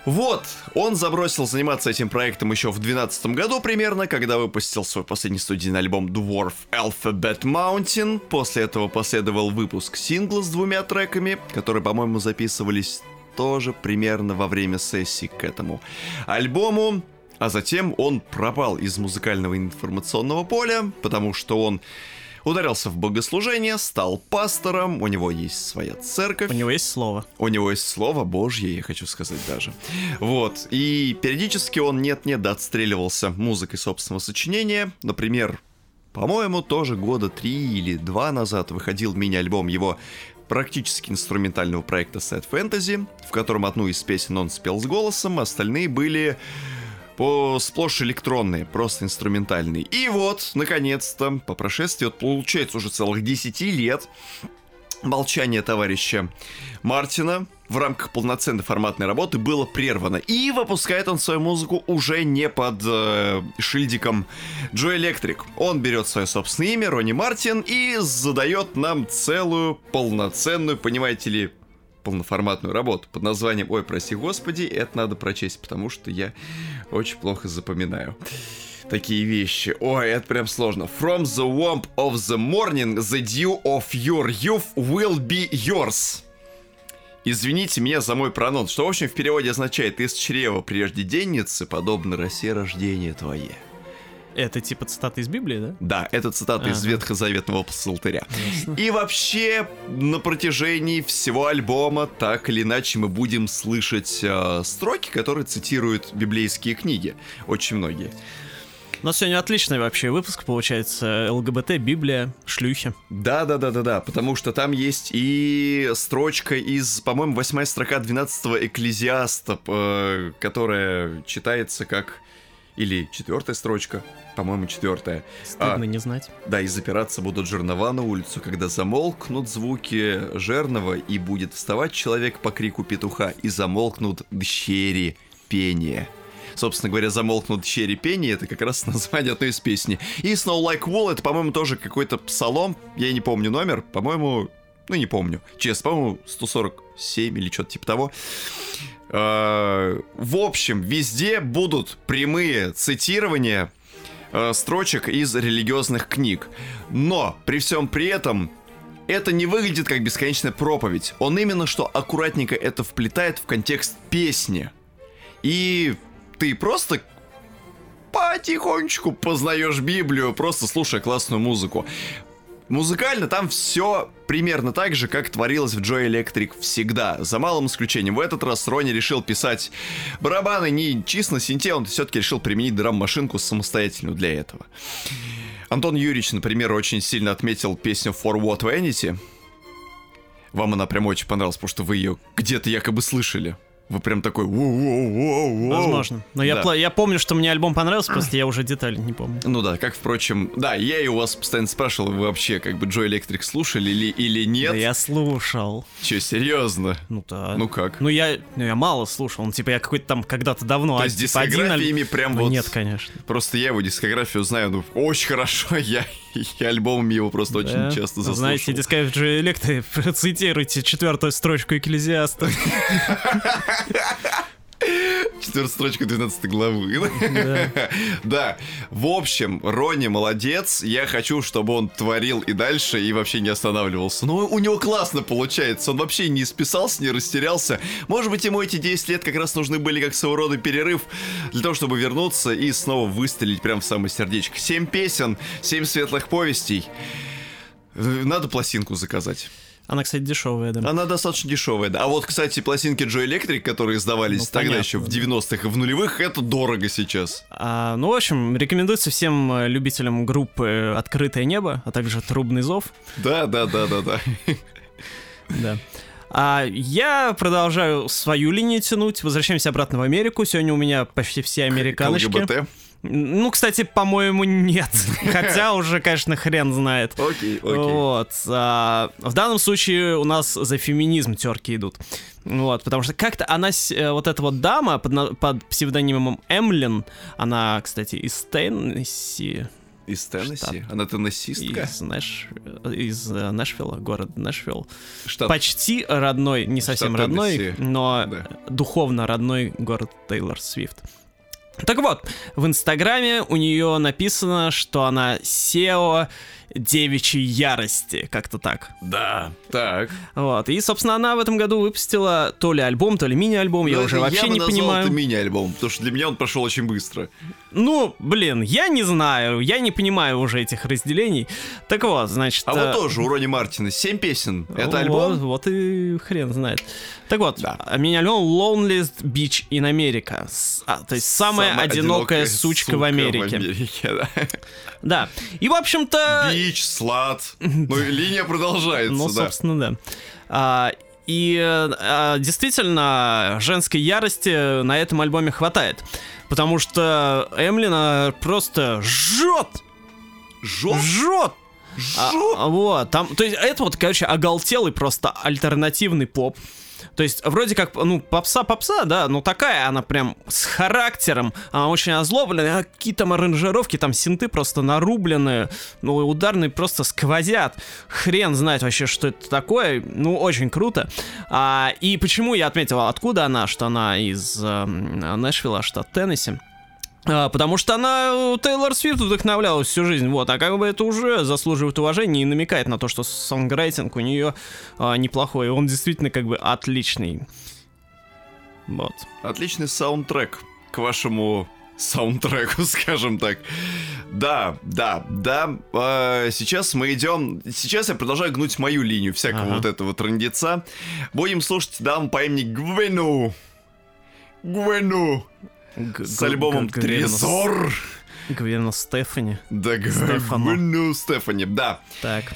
Вот, он забросил заниматься этим проектом еще в 2012 году примерно, когда выпустил свой последний студийный альбом Dwarf Alphabet Mountain. После этого последовал выпуск сингла с двумя треками, которые, по-моему, записывались тоже примерно во время сессии к этому альбому. А затем он пропал из музыкального информационного поля, потому что он ударился в богослужение, стал пастором, у него есть своя церковь. У него есть слово. У него есть слово Божье, я хочу сказать даже. Вот. И периодически он нет-нет да отстреливался музыкой собственного сочинения. Например, по-моему, тоже года три или два назад выходил мини-альбом его практически инструментального проекта Sad Fantasy, в котором одну из песен он спел с голосом, остальные были по сплошь электронные, просто инструментальные. И вот, наконец-то, по прошествии, вот, получается уже целых 10 лет, молчание товарища Мартина в рамках полноценной форматной работы было прервано. И выпускает он свою музыку уже не под э, шильдиком Джо Электрик. Он берет свое собственное имя, Ронни Мартин, и задает нам целую полноценную, понимаете ли, полноформатную работу под названием «Ой, прости господи», это надо прочесть, потому что я очень плохо запоминаю такие вещи. Ой, это прям сложно. From the womb of the morning, the dew of your youth will be yours. Извините меня за мой прононс, что в общем в переводе означает «из чрева прежде денницы, подобно росе рождения твое». Это типа цитата из Библии, да? Да, это цитата из Ага. Ветхозаветного псалтыря. И вообще, на протяжении всего альбома, так или иначе, мы будем слышать э, строки, которые цитируют библейские книги. Очень многие. У нас сегодня отличный вообще выпуск получается. ЛГБТ, Библия, шлюхи. Да, да, да, да, да, потому что там есть и строчка из, по-моему, восьмая строка 12-го Экклезиаста, э, которая читается как... Или четвертая строчка, по-моему, четвертая. Стыдно не знать. Да, и запираться будут жернова на улицу, когда замолкнут звуки жернова, и будет вставать человек по крику петуха, и замолкнут дщери пения. Собственно говоря, замолкнут пения, это как раз название одной из песни. И Snow Like Wool, это, по-моему, тоже какой-то псалом, я не помню номер, по-моему, ну не помню, честно, по-моему, 147 или что-то типа того. Э, В общем, везде будут прямые цитирования э, строчек из религиозных книг. Но при всем при этом это не выглядит как бесконечная проповедь. Он именно что аккуратненько это вплетает в контекст песни. И ты просто потихонечку познаешь Библию, просто слушая классную музыку. Музыкально там все примерно так же, как творилось в Joy Electric всегда. За малым исключением. В этот раз Рони решил писать барабаны не чисто на синте, он все-таки решил применить драм-машинку самостоятельную для этого. Антон Юрьевич, например, очень сильно отметил песню For What Vanity. Вам она прям очень понравилась, потому что вы ее где-то якобы слышали. Вы прям такой «Воу-воу-воу-воу». Возможно. Но я, Да. пла- я помню, что мне альбом понравился, просто я уже детали не помню. Ну да, как, впрочем, да, я и у вас постоянно спрашивал, вы вообще как бы Joy Electric слушали или, или нет? Да я слушал. Че, серьезно? Ну да. Ну как? Ну я, ну, я мало слушал. Ну, типа я какой-то там когда-то давно. То а, есть типа, один дискографиями аль- прям Ну, вот... Нет, конечно. Просто я его дискографию знаю, ну, очень хорошо, я, я альбомами его просто очень часто Знаете, заслушивал. дискография Электы, цитируйте четвертую строчку Экклезиаста. Четвертая строчка 12 главы. Да. Да, в общем, Рони молодец. Я хочу, чтобы он творил и дальше, и вообще не останавливался. Но у него классно получается. Он вообще не списался, не растерялся. Может быть, ему эти 10 лет как раз нужны были как своего рода перерыв для того, чтобы вернуться и снова выстрелить прям в самое сердечко. Семь песен, семь светлых повестей. Надо пластинку заказать. Она, кстати, дешевая, да. Она достаточно дешевая, да. А вот, кстати, пластинки Joy Electric, которые издавались Ну, тогда понятно, еще в да. 90-х и в нулевых, это дорого сейчас. А, ну, в общем, рекомендуется всем э, любителям группы «Открытое небо», а также «Трубный зов». Да, да, да, да, да. Да. А я продолжаю свою линию тянуть. Возвращаемся обратно в Америку. Сегодня у меня почти все американочки. ЛГБТ. Ну, кстати, по-моему, нет. Хотя уже, конечно, хрен знает. Окей, окей. Вот. а, в данном случае у нас за феминизм терки идут. Вот, потому что как-то она, э, вот эта вот дама под, под псевдонимом Эмлин, она, кстати, из Теннесси, Из Теннесси? Штат. Она теннессистка? из, Нэш, из э, Нэшвилла, город Нэшвилл. Штат. Почти родной, не совсем Штат родной, Теннесси. но Да. духовно родной город Тейлор Свифт. Так вот, в Инстаграме у нее написано, что она SEO девичьей ярости, как-то так. Да. Так. Вот. И, собственно, она в этом году выпустила то ли альбом, то ли мини-альбом, я Ну, уже вообще не понимаю. это мини-альбом, потому что для меня он прошел очень быстро. Ну, блин, я не знаю, я не понимаю уже этих разделений. Так вот, значит... А э, вот тоже у Рони Мартина 7 песен. Это альбом? Вот и хрен знает. Так вот, а мини-альбом Loneliest Beach in America. А, то есть самая, одинокая, сучка, в Америке. да. Да. И, в общем-то... Бич, слад. Ну, линия продолжается, Ну, да. собственно, да. А, и э, а, действительно, женской ярости на этом альбоме хватает. Потому что Эмлина просто жжет! Жёг? Жжет! А, а, вот, там, то есть это вот, короче, оголтелый просто альтернативный поп. То есть, вроде как, ну, попса-попса, да, но такая она прям с характером, она очень озлобленная, а какие там аранжировки, там синты просто нарубленные, ну, и ударные просто сквозят. Хрен знает вообще, что это такое, ну, очень круто. А, и почему я отметил, откуда она, что она из эм, Нэшвилла, штат Теннесси. А, потому что она э, Тейлор Свифт вдохновлялась всю жизнь, вот, а как бы это уже заслуживает уважения и намекает на то, что сонграйтинг у нее а, неплохой, он действительно как бы отличный. Вот. Отличный саундтрек к вашему саундтреку, скажем так. Да, да, да. э, сейчас мы идем. Сейчас я продолжаю гнуть мою линию всякого Ага. вот этого трындеца. Будем слушать даму по имени Гвену. Гвену. С альбомом. Трезор. Гвена Стефани. Да. Гвену Стефани, да. Так.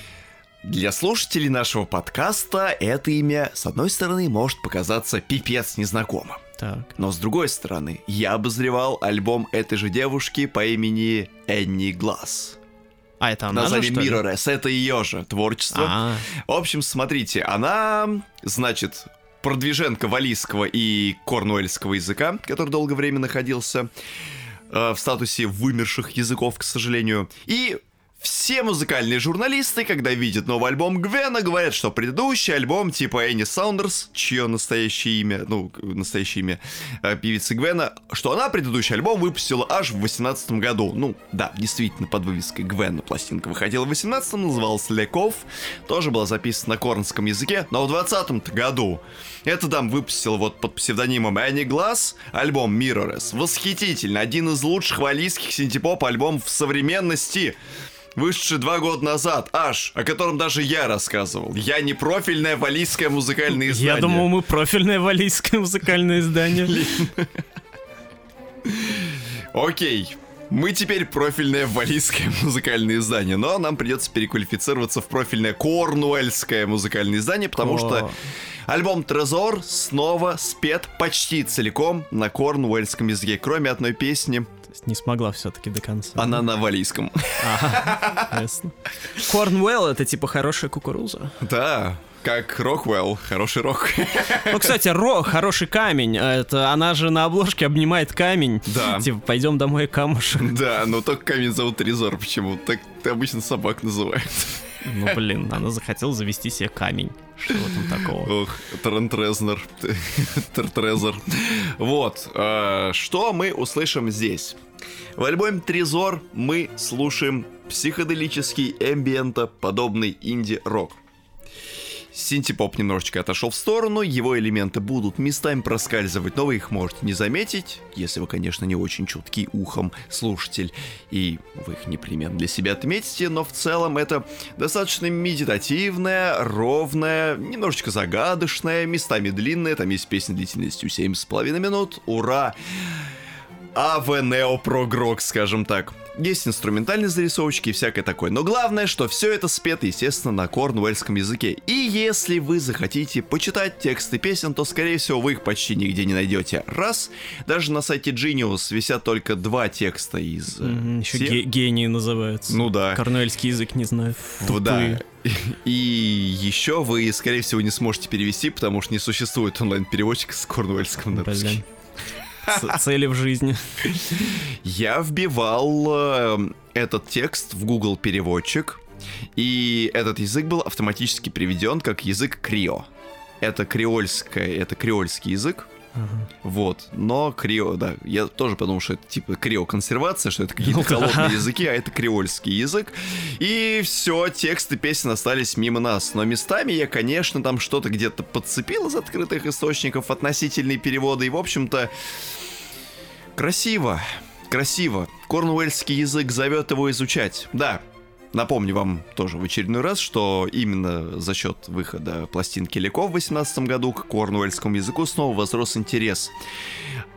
Для слушателей нашего подкаста это имя, с одной стороны, может показаться пипец незнакомым. Так. Но с другой стороны, я обозревал альбом этой же девушки по имени Энни Глаз. А, это она же, Назови ли? Mirrorless, это ее же творчество. А, В общем, смотрите, она, значит, продвиженка валийского и корнуэльского языка, который долгое время находился э, в статусе вымерших языков, к сожалению. И все музыкальные журналисты, когда видят новый альбом Гвена, говорят, что предыдущий альбом типа Энни Саундерс, чье настоящее имя, ну, настоящее имя э, певицы Гвена, что она предыдущий альбом выпустила аж в 18 году. Ну, да, действительно, под вывеской Гвена пластинка выходила в 18 называлась Леков, тоже была записана на корнском языке, но в 20 году это там выпустил вот под псевдонимом Энни Глаз альбом Mirrorless. Восхитительно, один из лучших валийских синтепоп альбомов в современности вышедший два года назад, аж, о котором даже я рассказывал. Я не профильное валийское музыкальное издание. я думал, мы профильное валийское музыкальное издание. Окей. Мы теперь профильное валийское музыкальное издание, но нам придется переквалифицироваться в профильное корнуэльское музыкальное издание, потому О. что альбом Трезор снова спет почти целиком на корнуэльском языке, кроме одной песни. Не смогла все-таки до конца. Она на валийском. Ага, ясно. Корнуэлл это типа хорошая кукуруза. Да, как Роквелл, хороший рок. Ну, кстати, Ро, хороший камень. Это она же на обложке обнимает камень. Да. Типа, пойдем домой, камушек. Да, но только камень зовут Трезор почему? Так обычно собак называют. Ну, блин, она захотела завести себе камень. Что этом такого? Ох, Трентрезнер. Трезор. Вот, э, что мы услышим здесь? В альбоме Трезор мы слушаем психоделический эмбиента, подобный инди-рок. Синтепоп немножечко отошел в сторону, его элементы будут местами проскальзывать, но вы их можете не заметить, если вы, конечно, не очень чуткий ухом слушатель, и вы их непременно для себя отметите, но в целом это достаточно медитативная, ровная, немножечко загадочная, местами длинная, там есть песня длительностью 7,5 минут, ура! АВ Нео Прогрок, скажем так. Есть инструментальные зарисовочки и всякое такое. Но главное, что все это спето, естественно, на корнуэльском языке. И если вы захотите почитать тексты песен, то, скорее всего, вы их почти нигде не найдете. Раз. Даже на сайте Genius висят только два текста из... э, Еще всех. гении называются. Ну да. Корнуэльский язык не знают. В- Да. И еще вы, скорее всего, не сможете перевести, потому что не существует онлайн-переводчика с корнуэльского на русский. Цели в жизни. Я вбивал э, этот текст в Google переводчик, и этот язык был автоматически переведен как язык крио. Это креольское, это креольский язык. Вот, но крио, да, я тоже подумал, что это типа крио-консервация, что это какие-то Ну да. холодные языки, а это креольский язык. И все, тексты песен остались мимо нас. Но местами я, конечно, там что-то где-то подцепил из открытых источников, относительные переводы, и, в общем-то, Красиво, красиво. Корнуэльский язык зовет его изучать. Да, напомню вам тоже в очередной раз, что именно за счет выхода пластинки Леков в 2018 году к корнуэльскому языку снова возрос интерес.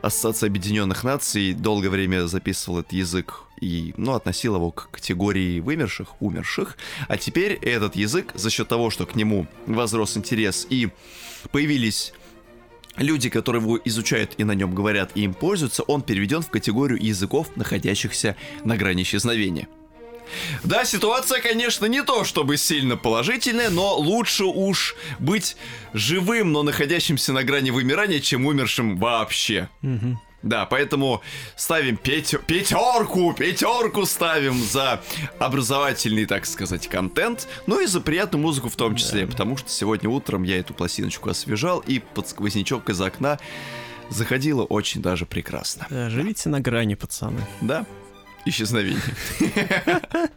Ассоциация Объединенных Наций долгое время записывал этот язык и, ну, относил его к категории вымерших, умерших. А теперь этот язык, за счет того, что к нему возрос интерес и появились люди, которые его изучают и на нем говорят и им пользуются, он переведен в категорию языков, находящихся на грани исчезновения. Да, ситуация, конечно, не то чтобы сильно положительная, но лучше уж быть живым, но находящимся на грани вымирания, чем умершим вообще. Да, поэтому ставим пяте- пятерку, пятерку ставим за образовательный, так сказать, контент, ну и за приятную музыку в том числе, потому что сегодня утром я эту пластиночку освежал, и под сквознячок из окна заходило очень даже прекрасно. Да, живите на грани, пацаны. Да? Исчезновение.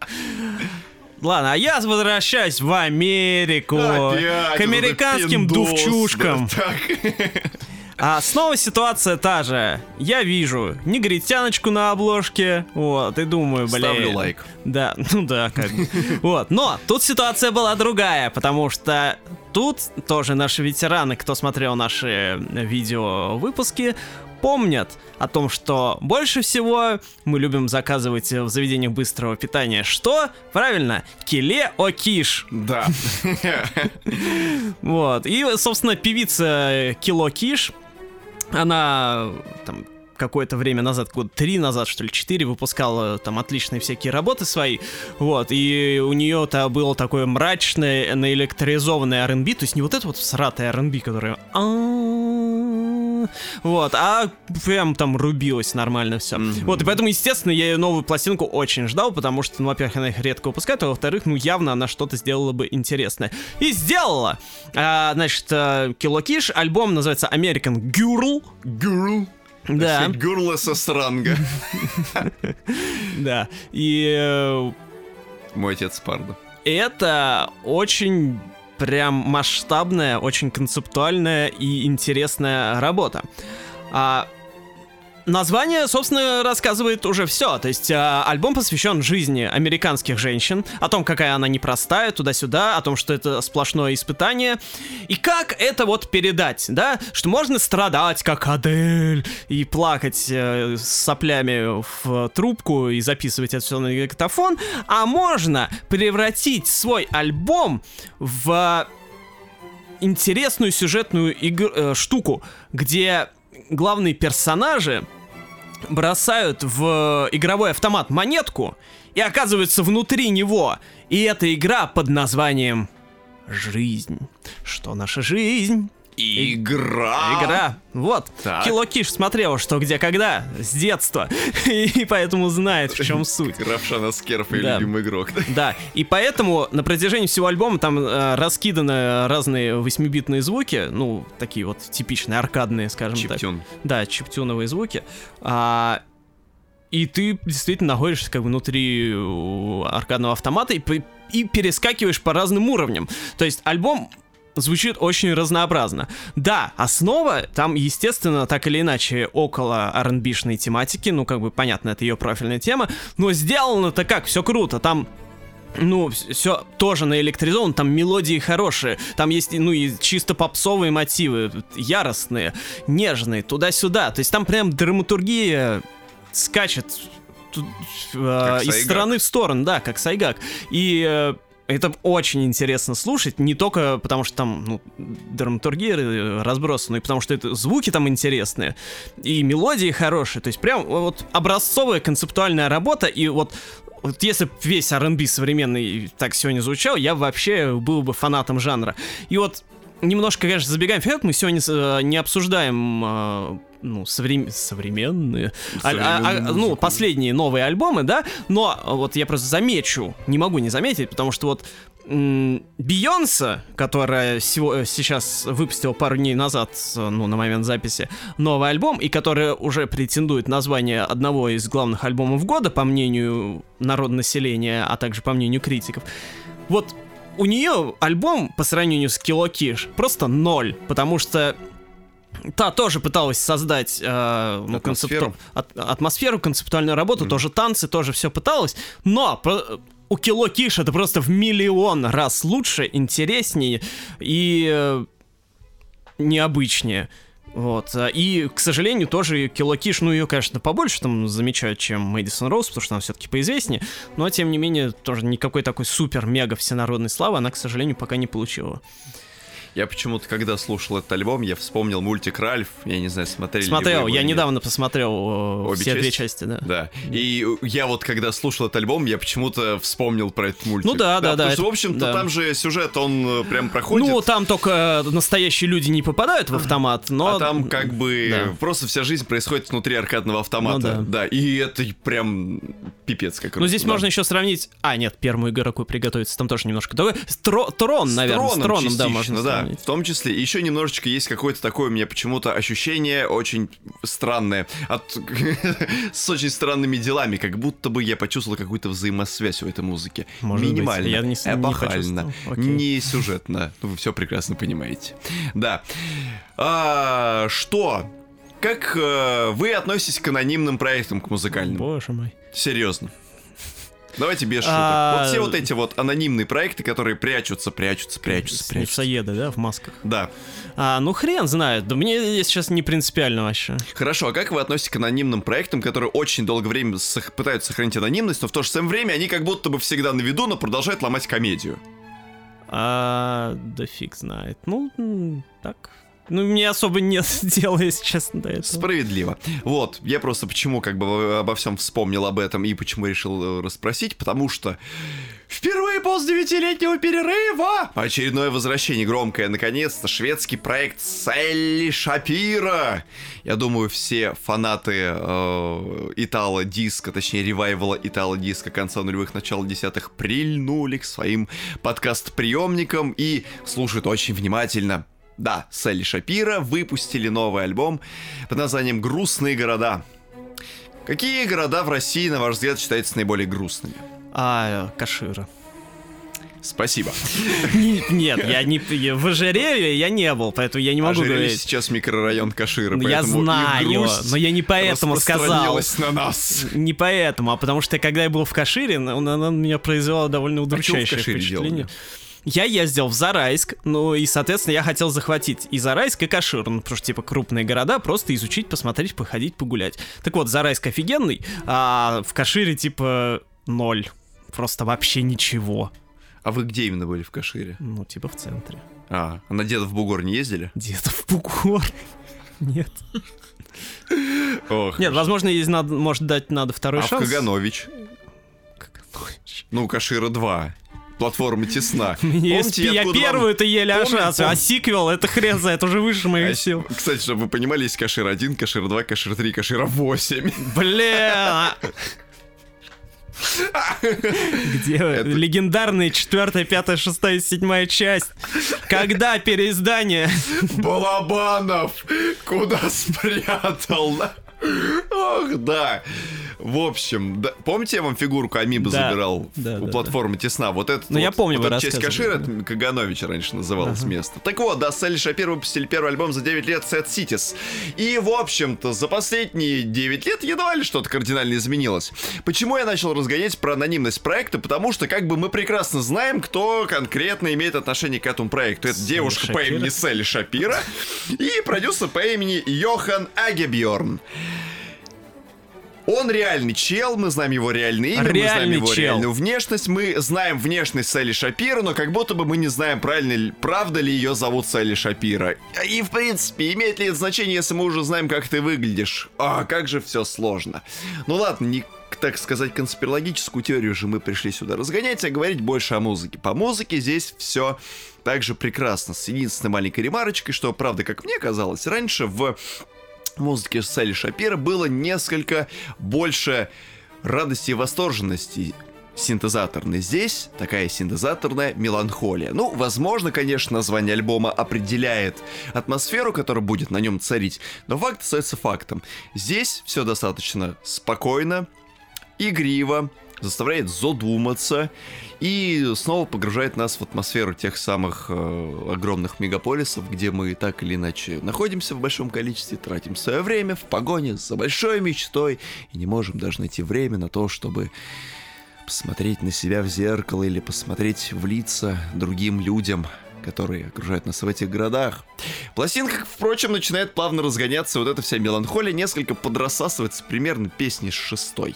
Ладно, а я возвращаюсь в Америку. Опять к американским дувчушкам. да. А снова ситуация та же. Я вижу негритяночку на обложке, вот, и думаю, блин. Ставлю лайк. Да, ну да, как бы. Вот, но тут ситуация была другая, потому что тут тоже наши ветераны, кто смотрел наши видео выпуски, помнят о том, что больше всего мы любим заказывать в заведениях быстрого питания. Что? Правильно, киле о киш. Да. Вот. И, собственно, певица Кило Киш, она там какое-то время назад, года три назад, что ли, четыре, выпускала там отличные всякие работы свои, вот, и у нее-то было такое мрачное, наэлектризованное R&B, то есть не вот это вот всратое R&B, которое вот, а прям там рубилось нормально все. Mm-hmm. Вот, и поэтому, естественно, я ее новую пластинку очень ждал, потому что, ну, во-первых, она их редко выпускает, а во-вторых, ну, явно она что-то сделала бы интересное. И сделала! А, значит, Кило Киш, альбом называется American Girl. Girl. Да. Гурла со сранга. Да. И... Э, Мой отец Парда. Это очень прям масштабная, очень концептуальная и интересная работа. А Название, собственно, рассказывает уже все. То есть э, альбом посвящен жизни американских женщин, о том, какая она непростая, туда-сюда, о том, что это сплошное испытание. И как это вот передать, да? Что можно страдать, как Адель, и плакать э, с соплями в трубку и записывать это все на диктофон, а можно превратить свой альбом в интересную сюжетную игр, э, штуку, где главные персонажи бросают в игровой автомат монетку и оказываются внутри него. И эта игра под названием «Жизнь». Что наша жизнь? Игра. Игра. Вот. Так. Кило Киш смотрел, что где когда, с детства. и поэтому знает, в чем суть. Равшан Скерф и да. любимый игрок. да. И поэтому на протяжении всего альбома там э, раскиданы разные восьмибитные звуки. Ну, такие вот типичные, аркадные, скажем Чиптюн. так. Да, чиптюновые звуки. А, и ты действительно находишься как бы внутри аркадного автомата и, и перескакиваешь по разным уровням. То есть альбом звучит очень разнообразно. Да, основа там, естественно, так или иначе около R&B-шной тематики, ну, как бы, понятно, это ее профильная тема, но сделано-то как, все круто, там ну, все тоже наэлектризовано, там мелодии хорошие, там есть, ну, и чисто попсовые мотивы, яростные, нежные, туда-сюда, то есть там прям драматургия скачет э, из стороны в сторону, да, как Сайгак, и э, это очень интересно слушать, не только потому, что там ну, драматургия э, разбросана, и потому, что это звуки там интересные, и мелодии хорошие. То есть прям вот образцовая концептуальная работа, и вот вот если бы весь R&B современный так сегодня звучал, я вообще был бы фанатом жанра. И вот немножко, конечно, забегаем вперед, мы сегодня э, не обсуждаем э, ну, соврем... современные, а, а, а, ну, последние новые альбомы, да, но вот я просто замечу, не могу не заметить, потому что вот Бейонсе, которая сего, сейчас выпустила пару дней назад, ну, на момент записи, новый альбом, и которая уже претендует на звание одного из главных альбомов года, по мнению народонаселения, а также по мнению критиков. Вот у нее альбом по сравнению с Kilo Kish просто ноль, потому что Та тоже пыталась создать э, ну, атмосферу. Концепту... От, атмосферу, концептуальную работу, mm. тоже танцы, тоже все пыталась, но про... у Кило Киш это просто в миллион раз лучше, интереснее и э, необычнее. Вот. И, к сожалению, тоже Кило Киш, ну, ее, конечно, побольше там замечают, чем Мэдисон Роуз, потому что она все-таки поизвестнее, но, тем не менее, тоже никакой такой супер-мега всенародной славы она, к сожалению, пока не получила. Я почему-то, когда слушал этот альбом, я вспомнил мультик Ральф. Я не знаю, смотрели Смотрел, ли вы я недавно посмотрел э, Обе все части? две части, да. Да. И я вот, когда слушал этот альбом, я почему-то вспомнил про этот мультик. Ну да, да, да. Потому что, в общем-то, да. там же сюжет, он э, прям проходит. Ну, там только настоящие люди не попадают в автомат, но... А там как бы да. просто вся жизнь происходит внутри аркадного автомата. Ну, да. да, и это прям пипец как Ну, здесь да. можно еще сравнить... А, нет, первому игроку приготовиться, там тоже немножко... Тро... Трон, наверное, с троном, да, можно да в том числе. Еще немножечко есть какое-то такое у меня почему-то ощущение очень странное от... с очень странными делами, как будто бы я почувствовал какую-то взаимосвязь у этой музыки. Может Минимально, быть. Я не, эпохально, не, не сюжетно. Ну, вы все прекрасно понимаете. Да. А, что? Как э, вы относитесь к анонимным проектам, к музыкальным? Боже мой. Серьезно. Давайте без шуток. А, Вот все вот эти вот анонимные проекты, которые прячутся, прячутся, прячутся, прячутся. Нефтоеды, да, в масках. Да. А, ну хрен знает. Да мне сейчас не принципиально вообще. Хорошо, а как вы относитесь к анонимным проектам, которые очень долгое время сох- пытаются сохранить анонимность, но в то же самое время они как будто бы всегда на виду, но продолжают ломать комедию? А, да фиг знает. Ну, так. Ну, мне особо нет дела, если честно, до этого. Справедливо. Вот, я просто почему как бы обо всем вспомнил об этом и почему решил э, расспросить, потому что впервые после девятилетнего перерыва очередное возвращение громкое, наконец-то, шведский проект Селли Шапира. Я думаю, все фанаты э, Итало-диска, точнее, ревайвала Итало-диска конца нулевых, начала десятых прильнули к своим подкаст-приемникам и слушают очень внимательно да, Селли Шапира выпустили новый альбом под названием «Грустные города». Какие города в России, на ваш взгляд, считаются наиболее грустными? А, Кашира. Спасибо. Не- Нет, я не... В Ожерелье я не был, поэтому я не могу Ожерелье говорить. сейчас микрорайон Кашира, я знаю, но я не поэтому сказал. на нас. Не поэтому, а потому что когда я был в Кашире, он, она меня произвела довольно А удручающее впечатление. делали? Я ездил в Зарайск, ну и, соответственно, я хотел захватить и Зарайск, и Кашир, ну, потому что, типа, крупные города, просто изучить, посмотреть, походить, погулять. Так вот, Зарайск офигенный, а в Кашире, типа, ноль. Просто вообще ничего. А вы где именно были в Кашире? Ну, типа, в центре. А, а на Дедов Бугор не ездили? Где-то в Бугор. Нет. Ох. Нет, возможно, здесь надо, может, дать надо второй а в шанс. Каганович? Каганович. Ну, Кашира 2. Платформа тесна. Помните, я вам- первую-то еле ошался, а сиквел это хрен знает, уже выше А, моих сил. Кстати, чтобы вы понимали, есть Кашир 1, Кашир 2, Кашир 3, Кашира 8. Бля! Где? Это- легендарные четвертая, пятая, шестая, седьмая часть? Когда переиздание? Балабанов! Куда спрятал? Ох, да. В общем, да. помните, я вам фигурку Амибы Да. забирал Да, у да, платформы Тесна? Вот это Ну, я помню, вот вы часть Кашира, это Каганович раньше называлось Ага. место. Так вот, да, Селли Шапир выпустили первый альбом за 9 лет Set Cities. И, в общем-то, за последние 9 лет едва ли что-то кардинально изменилось. Почему я начал разгонять про анонимность проекта? Потому что, как бы, мы прекрасно знаем, кто конкретно имеет отношение к этому проекту. Это Селли девушка по Шапира? имени Селли Шапира и продюсер по имени Йохан Агебьорн. Он реальный чел, мы знаем его реальное имя, мы знаем Реальный его чел. реальную внешность, мы знаем внешность Селли Шапира, но как будто бы мы не знаем, правильно ли, правда ли ее зовут Селли Шапира. И, в принципе, имеет ли это значение, если мы уже знаем, как ты выглядишь? А, как же все сложно. Ну ладно, не так сказать, конспирологическую теорию же мы пришли сюда разгонять, а говорить больше о музыке. По музыке здесь все также прекрасно, с единственной маленькой ремарочкой, что, правда, как мне казалось, раньше в музыке Селли Шапира было несколько больше радости и восторженности синтезаторной. Здесь такая синтезаторная меланхолия. Ну, возможно, конечно, название альбома определяет атмосферу, которая будет на нем царить, но факт остается фактом. Здесь все достаточно спокойно, игриво, заставляет задуматься и снова погружает нас в атмосферу тех самых э, огромных мегаполисов, где мы так или иначе находимся в большом количестве, тратим свое время в погоне за большой мечтой и не можем даже найти время на то, чтобы посмотреть на себя в зеркало или посмотреть в лица другим людям, которые окружают нас в этих городах. Пластинка, впрочем, начинает плавно разгоняться, вот эта вся меланхолия несколько подрассасывается примерно песни шестой.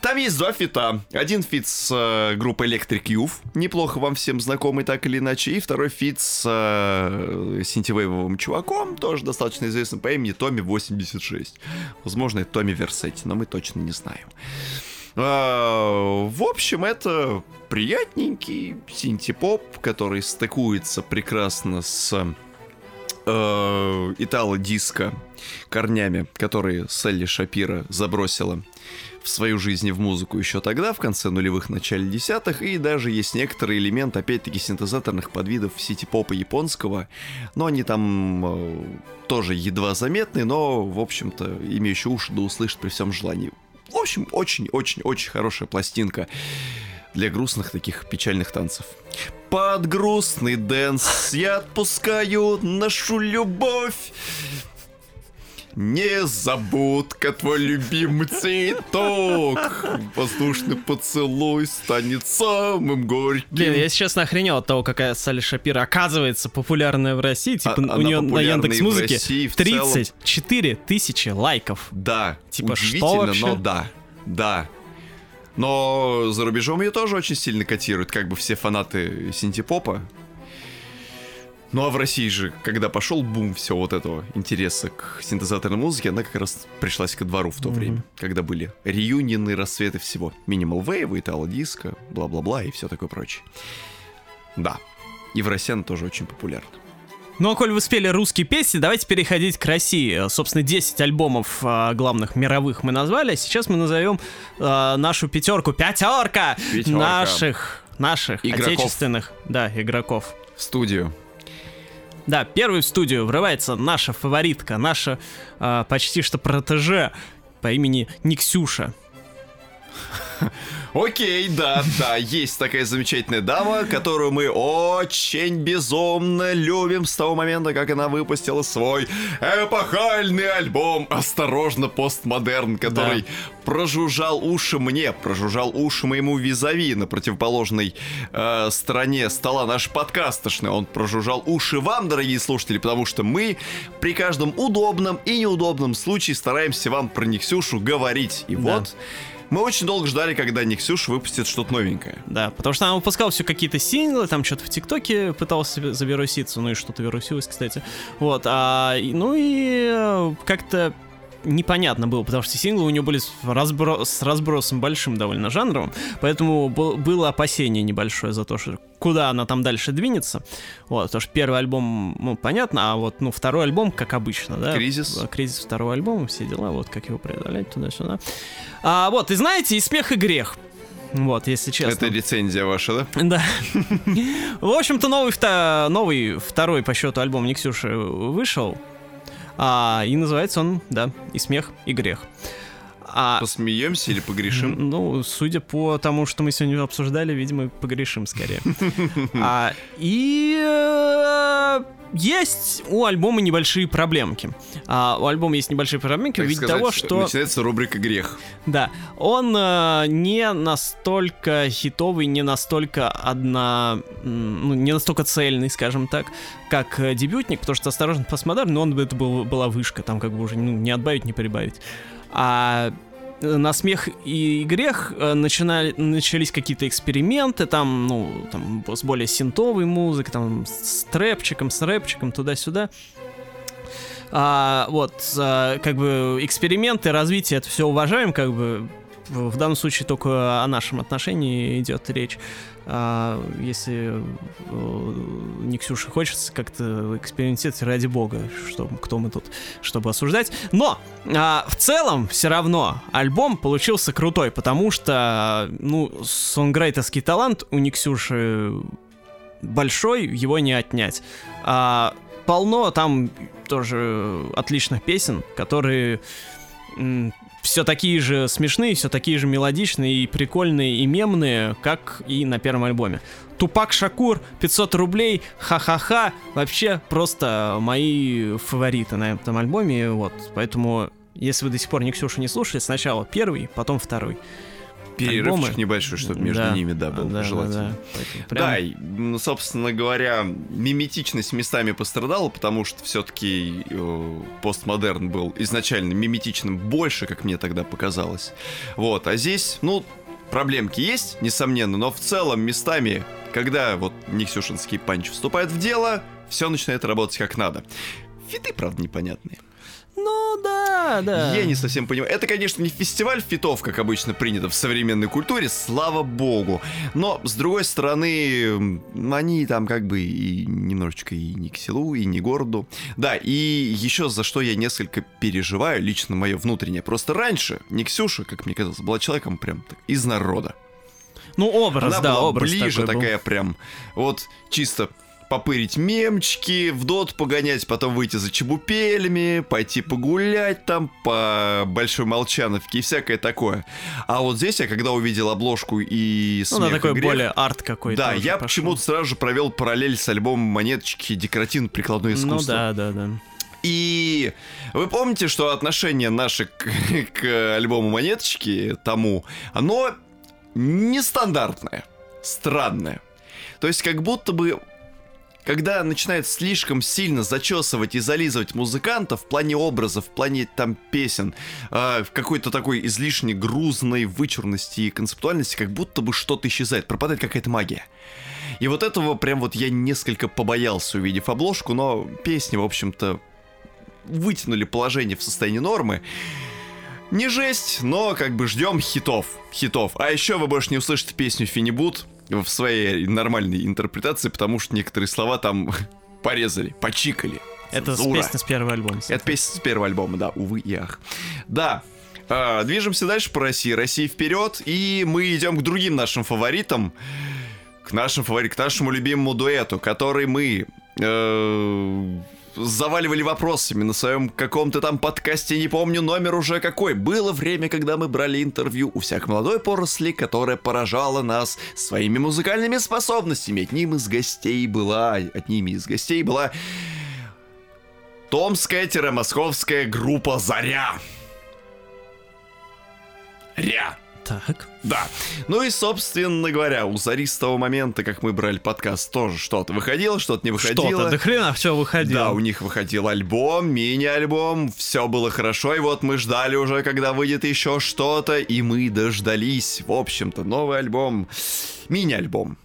Там есть два фита. Один фит с э, группой Electric Youth, неплохо вам всем знакомый так или иначе, и второй фит с э, синтвейвовым чуваком, тоже достаточно известным по имени Tommy 86. Возможно, это Томми Версетти, но мы точно не знаем. А, В общем, это приятненький синтепоп, который стыкуется прекрасно с э, итало-диско корнями, которые Салли Шапиро забросила в свою жизнь в музыку еще тогда, в конце нулевых, начале десятых, и даже есть некоторый элемент, опять-таки, синтезаторных подвидов сити-попа японского, но они там э, тоже едва заметны, но, в общем-то, имеющие уши да услышат при всем желании. В общем, очень-очень-очень хорошая пластинка для грустных таких печальных танцев. Под грустный dance я отпускаю нашу любовь. Незабудка, твой любимый цветок. Воздушный поцелуй станет самым горьким. Блин, я сейчас охренел от того, какая Салли Шапира оказывается популярная в России. Типа А- у нее на Яндекс Музыке России в целом. 34 тысячи лайков. Да, Типа, что удивительно, вообще? но да, да. Но за рубежом ее тоже очень сильно котируют, как бы все фанаты синтепопа. Ну а в России же, когда пошел бум всего вот этого интереса к синтезаторной музыке, она как раз пришлась ко двору в то Мгм. время, когда были реюнионы, рассветы всего. Минимал вейв, итало диско, бла-бла-бла и все такое прочее. Да. И в России она тоже очень популярна. Ну а коль вы спели русские песни, давайте переходить к России. Собственно, 10 альбомов а, главных мировых мы назвали, а сейчас мы назовем а, нашу пятерку. Пятерка! Пятерка. Наших, наших, Игроков. отечественных, да, игроков. В студию. Да, первый в студию врывается наша фаворитка, наша а, почти что протеже по имени Никсюша. Окей, да, да, есть такая замечательная дама, которую мы очень безумно любим с того момента, как она выпустила свой эпохальный альбом «Осторожно, постмодерн», который прожужжал уши мне, прожужжал уши моему визави на противоположной э, стороне стола наш подкастошный. Он прожужжал уши вам, дорогие слушатели, потому что мы при каждом удобном и неудобном случае стараемся вам про Никсюшу говорить. И Да. вот... Мы очень долго ждали, когда Никсюш выпустит что-то новенькое. Да, потому что она выпускала все какие-то синглы, там что-то в ТикТоке пытался завируситься, ну и что-то вирусилось, кстати. Вот, а, ну и э, как-то непонятно было, потому что синглы у нее были с, разбро- с разбросом большим довольно жанровым, поэтому был- было опасение небольшое за то, что куда она там дальше двинется. Вот, потому что первый альбом, ну, понятно, а вот, ну, второй альбом, как обычно, да. Кризис. э, Кризис второго альбома, все дела, вот, как его преодолеть туда-сюда. А, вот, и знаете, и смех, и грех. Вот, если честно. Это рецензия ваша, да? Да. В общем-то, новый, новый второй по счету альбом Никсюши вышел. А, и называется он, да, и смех, и грех. А, Посмеемся или погрешим? ну, судя по тому, что мы сегодня обсуждали, видимо, погрешим скорее. А, и э, есть у альбома небольшие проблемки. А, у альбома есть небольшие проблемки в Так виде сказать, того, что... Начинается рубрика «Грех». Да, он э, не настолько хитовый, не настолько одна, ну, не настолько цельный, скажем так, как э, дебютник, потому что осторожно постмодерн, но он бы это был, была вышка, там как бы уже ну, не отбавить, не прибавить. А на смех и грех э, начинали, начались какие-то эксперименты, там, ну, там, с более синтовой музыкой, там, с трэпчиком, с рэпчиком, туда-сюда. А, вот, а, как бы эксперименты, развитие, это все уважаем, как бы в данном случае только о нашем отношении идет речь. А, если э, Никсюше хочется как-то экспериментировать, ради бога, что, кто мы тут, чтобы осуждать. Но а, в целом все равно альбом получился крутой, потому что, ну, сонграйтерский талант у Никсюши большой, его не отнять. А, полно там тоже отличных песен, которые все такие же смешные, все такие же мелодичные и прикольные и мемные, как и на первом альбоме. Тупак Шакур, 500 рублей, ха-ха-ха, вообще просто мои фавориты на этом альбоме, вот, поэтому если вы до сих пор Никсюшу не слушали, сначала первый, потом второй. Перерывчик Альбомы. небольшой, чтобы между Да, ними, да, был да, желательно. да, поэтому прям- Да, собственно говоря, миметичность местами пострадала, потому что все-таки постмодерн был изначально миметичным больше, как мне тогда показалось. Вот, а здесь, ну, проблемки есть, несомненно, но в целом местами, когда вот Никсюшинский панч вступает в дело, все начинает работать как надо. Фиты, правда, непонятные. Ну да, да. Я не совсем понимаю. Это, конечно, не фестиваль фитов, как обычно принято в современной культуре, слава богу. Но, с другой стороны, они там как бы и немножечко и не к селу, и не городу. Да, и еще за что я несколько переживаю, лично мое внутреннее. Просто раньше Никсюша, как мне казалось, была человеком прям так, из народа. Ну образ, Она да, была образ ближе такой был. такая прям, вот чисто попырить мемчики, в дот погонять, потом выйти за чебупелями, пойти погулять там по Большой Молчановке и всякое такое. А вот здесь я, когда увидел обложку и Ну, смех и такой грех, более арт какой-то. Да, я почему-то сразу же провел параллель с альбомом монеточки декоративно-прикладное Ну искусство. да, да, да. И вы помните, что отношение наше к, к альбому Монеточки, тому, оно нестандартное, странное. То есть как будто бы когда начинает слишком сильно зачесывать и зализывать музыканта в плане образов, в плане там песен, э, в какой-то такой излишне грузной вычурности и концептуальности, как будто бы что-то исчезает, пропадает какая-то магия. И вот этого прям вот я несколько побоялся, увидев обложку, но песни, в общем-то, вытянули положение в состоянии нормы. Не жесть, но как бы ждем хитов. Хитов. А еще вы больше не услышите песню Финибут в своей нормальной интерпретации, потому что некоторые слова там порезали, почикали. Это Цензура. песня с первого альбома. Это песня с первого альбома, да, увы и ах. Да, а, движемся дальше по России. Россия вперед, и мы идем к другим нашим фаворитам. К нашим фаворитам, к нашему любимому дуэту, который мы э, заваливали вопросами на своем каком-то там подкасте, не помню номер уже какой. Было время, когда мы брали интервью у всякой молодой поросли, которая поражала нас своими музыкальными способностями. Одним из гостей была, одними из гостей была Томская-московская группа «Заря». Ря. Так. Да. Ну и, собственно говоря, у Зари с того момента, как мы брали подкаст, тоже что-то выходило, что-то не выходило. Что-то, до хрена все выходило. Да, у них выходил альбом, мини-альбом, все было хорошо, и вот мы ждали уже, когда выйдет еще что-то, и мы дождались. В общем-то, новый альбом, мини-альбом.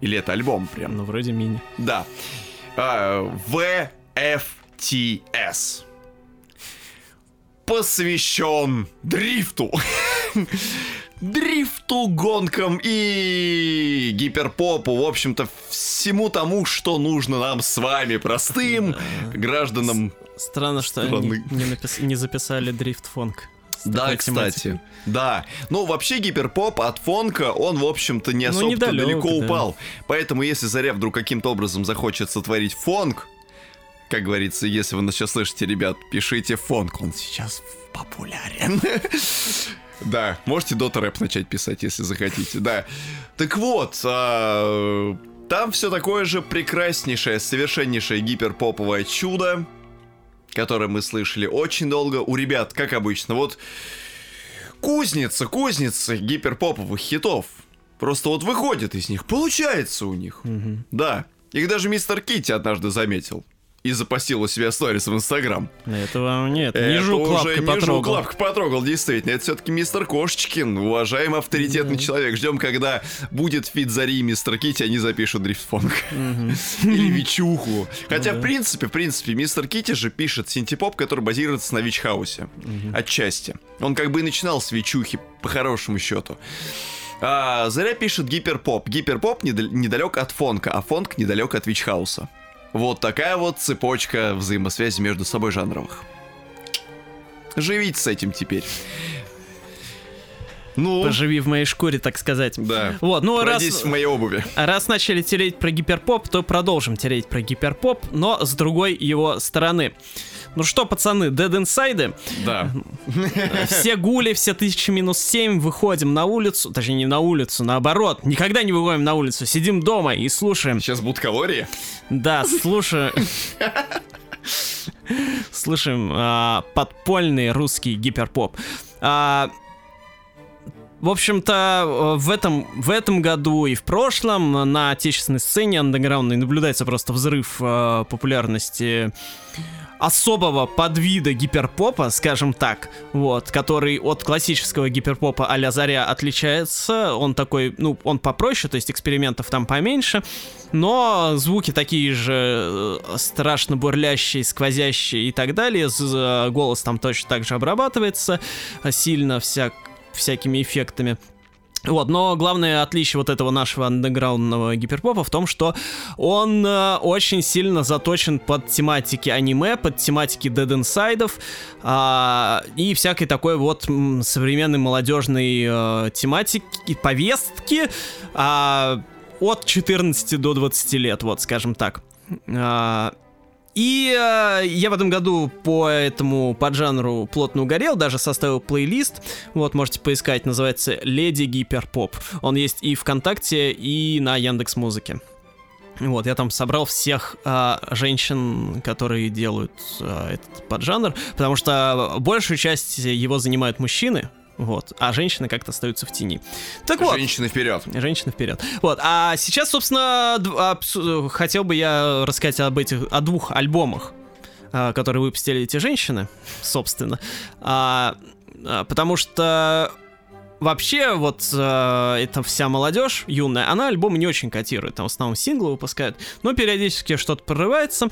Или это альбом прям? Ну, вроде мини. Да. А, VFTS. Посвящен дрифту. Дрифту, гонкам и гиперпопу, в общем-то, всему тому, что нужно нам с вами, простым гражданам. Странно, что Страны. они не, напис- не записали дрифт фонк. с Да, кстати. тематикой. Да. Ну, вообще гиперпоп от фонка, он, в общем-то, не Ну, особо далеко да. упал. Поэтому, если Заря вдруг каким-то образом захочет сотворить фонк, как говорится, если вы нас сейчас слышите, ребят, пишите фонк, он сейчас популярен. Да, можете Дота рэп начать писать, если захотите, да. Так вот, а, там все такое же прекраснейшее, совершеннейшее гиперпоповое чудо, которое мы слышали очень долго у ребят, как обычно. Вот кузница, кузница гиперпоповых хитов. Просто вот выходит из них, получается у них. Да. Их даже мистер Китти однажды заметил. И запостил у себя сторис в Инстаграм. Это вам нет. Это Нижу уже потрогал. лапкой потрогал, действительно. Это все-таки мистер Кошечкин, уважаемый авторитетный человек. Ждем, когда будет фит Зари и мистер Китти, они запишут дрифт-фонк. Или Вичуху. Хотя, в принципе, в принципе, мистер Китти же пишет синтепоп, который базируется на Вичхаусе. Отчасти. Он как бы и начинал с Вичухи, по хорошему счету. А, Заря пишет гиперпоп. Гиперпоп недал- недалек от фонка, а фонк недалек от Вичхауса. Вот такая вот цепочка взаимосвязи между собой жанровых. Живите с этим теперь. Ну, Поживи в моей шкуре, так сказать. да. Вот, ну раз, Пройдись в моей обуви. раз начали тереть про гиперпоп, то продолжим тереть про гиперпоп, но с другой его стороны. Ну что, пацаны, Dead Inside, Да. все гули, все тысячи минус семь, выходим на улицу, точнее не на улицу, наоборот, никогда не выходим на улицу, сидим дома и слушаем. Сейчас будут калории. Да, слушаю. Слушаем а, подпольный русский гиперпоп. А, в общем-то, в этом, в этом году и в прошлом на отечественной сцене андеграундной наблюдается просто взрыв э, популярности особого подвида гиперпопа, скажем так, вот, который от классического гиперпопа а-ля Заря отличается. Он такой, ну, он попроще, то есть экспериментов там поменьше, но звуки такие же э, страшно бурлящие, сквозящие и так далее. З- Голос там точно так же обрабатывается э, сильно всяк, всякими эффектами. Вот, но главное отличие вот этого нашего андеграундного гиперпопа в том, что он э, очень сильно заточен под тематики аниме, под тематики Dead Inside а, и всякой такой вот м, современной молодежной э, тематики повестки а, от 14 до 20 лет, вот, скажем так. А, и э, я в этом году по этому поджанру плотно угорел, даже составил плейлист. Вот, можете поискать, называется Леди Гиперпоп. Он есть и ВКонтакте, и на Яндекс Музыке. Вот, я там собрал всех а, женщин, которые делают а, этот поджанр, потому что большую часть его занимают мужчины, вот, а женщины как-то остаются в тени. Так вот. Женщины вперед. Женщины вперед. Вот, а сейчас, собственно, абсу- хотел бы я рассказать об этих, о двух альбомах, а, которые выпустили эти женщины, собственно. А, а, потому что вообще вот э, эта вся молодежь юная, она альбомы не очень котирует, там в основном синглы выпускают, но периодически что-то прорывается,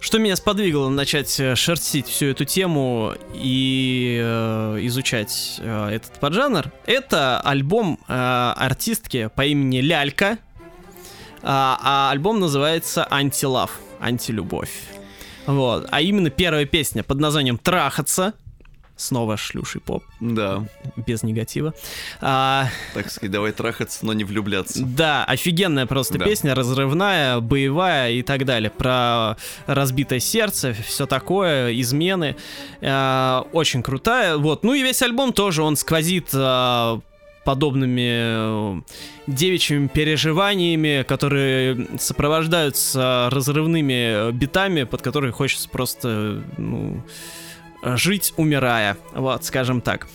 что меня сподвигло начать э, шерстить всю эту тему и э, изучать э, этот поджанр. Это альбом э, артистки по имени Лялька, а, а альбом называется «Антилав», «Антилюбовь». Вот, а именно первая песня под названием «Трахаться», снова шлюший поп, Да. без негатива. А, Так сказать, давай трахаться, но не влюбляться. да, офигенная просто Да. песня, разрывная, боевая и так далее. Про разбитое сердце, все такое, измены. А, очень крутая. Вот. Ну и весь альбом тоже, он сквозит а, подобными э, девичьими переживаниями, которые сопровождаются разрывными битами, под которые хочется просто, ну, жить, умирая, вот, скажем так.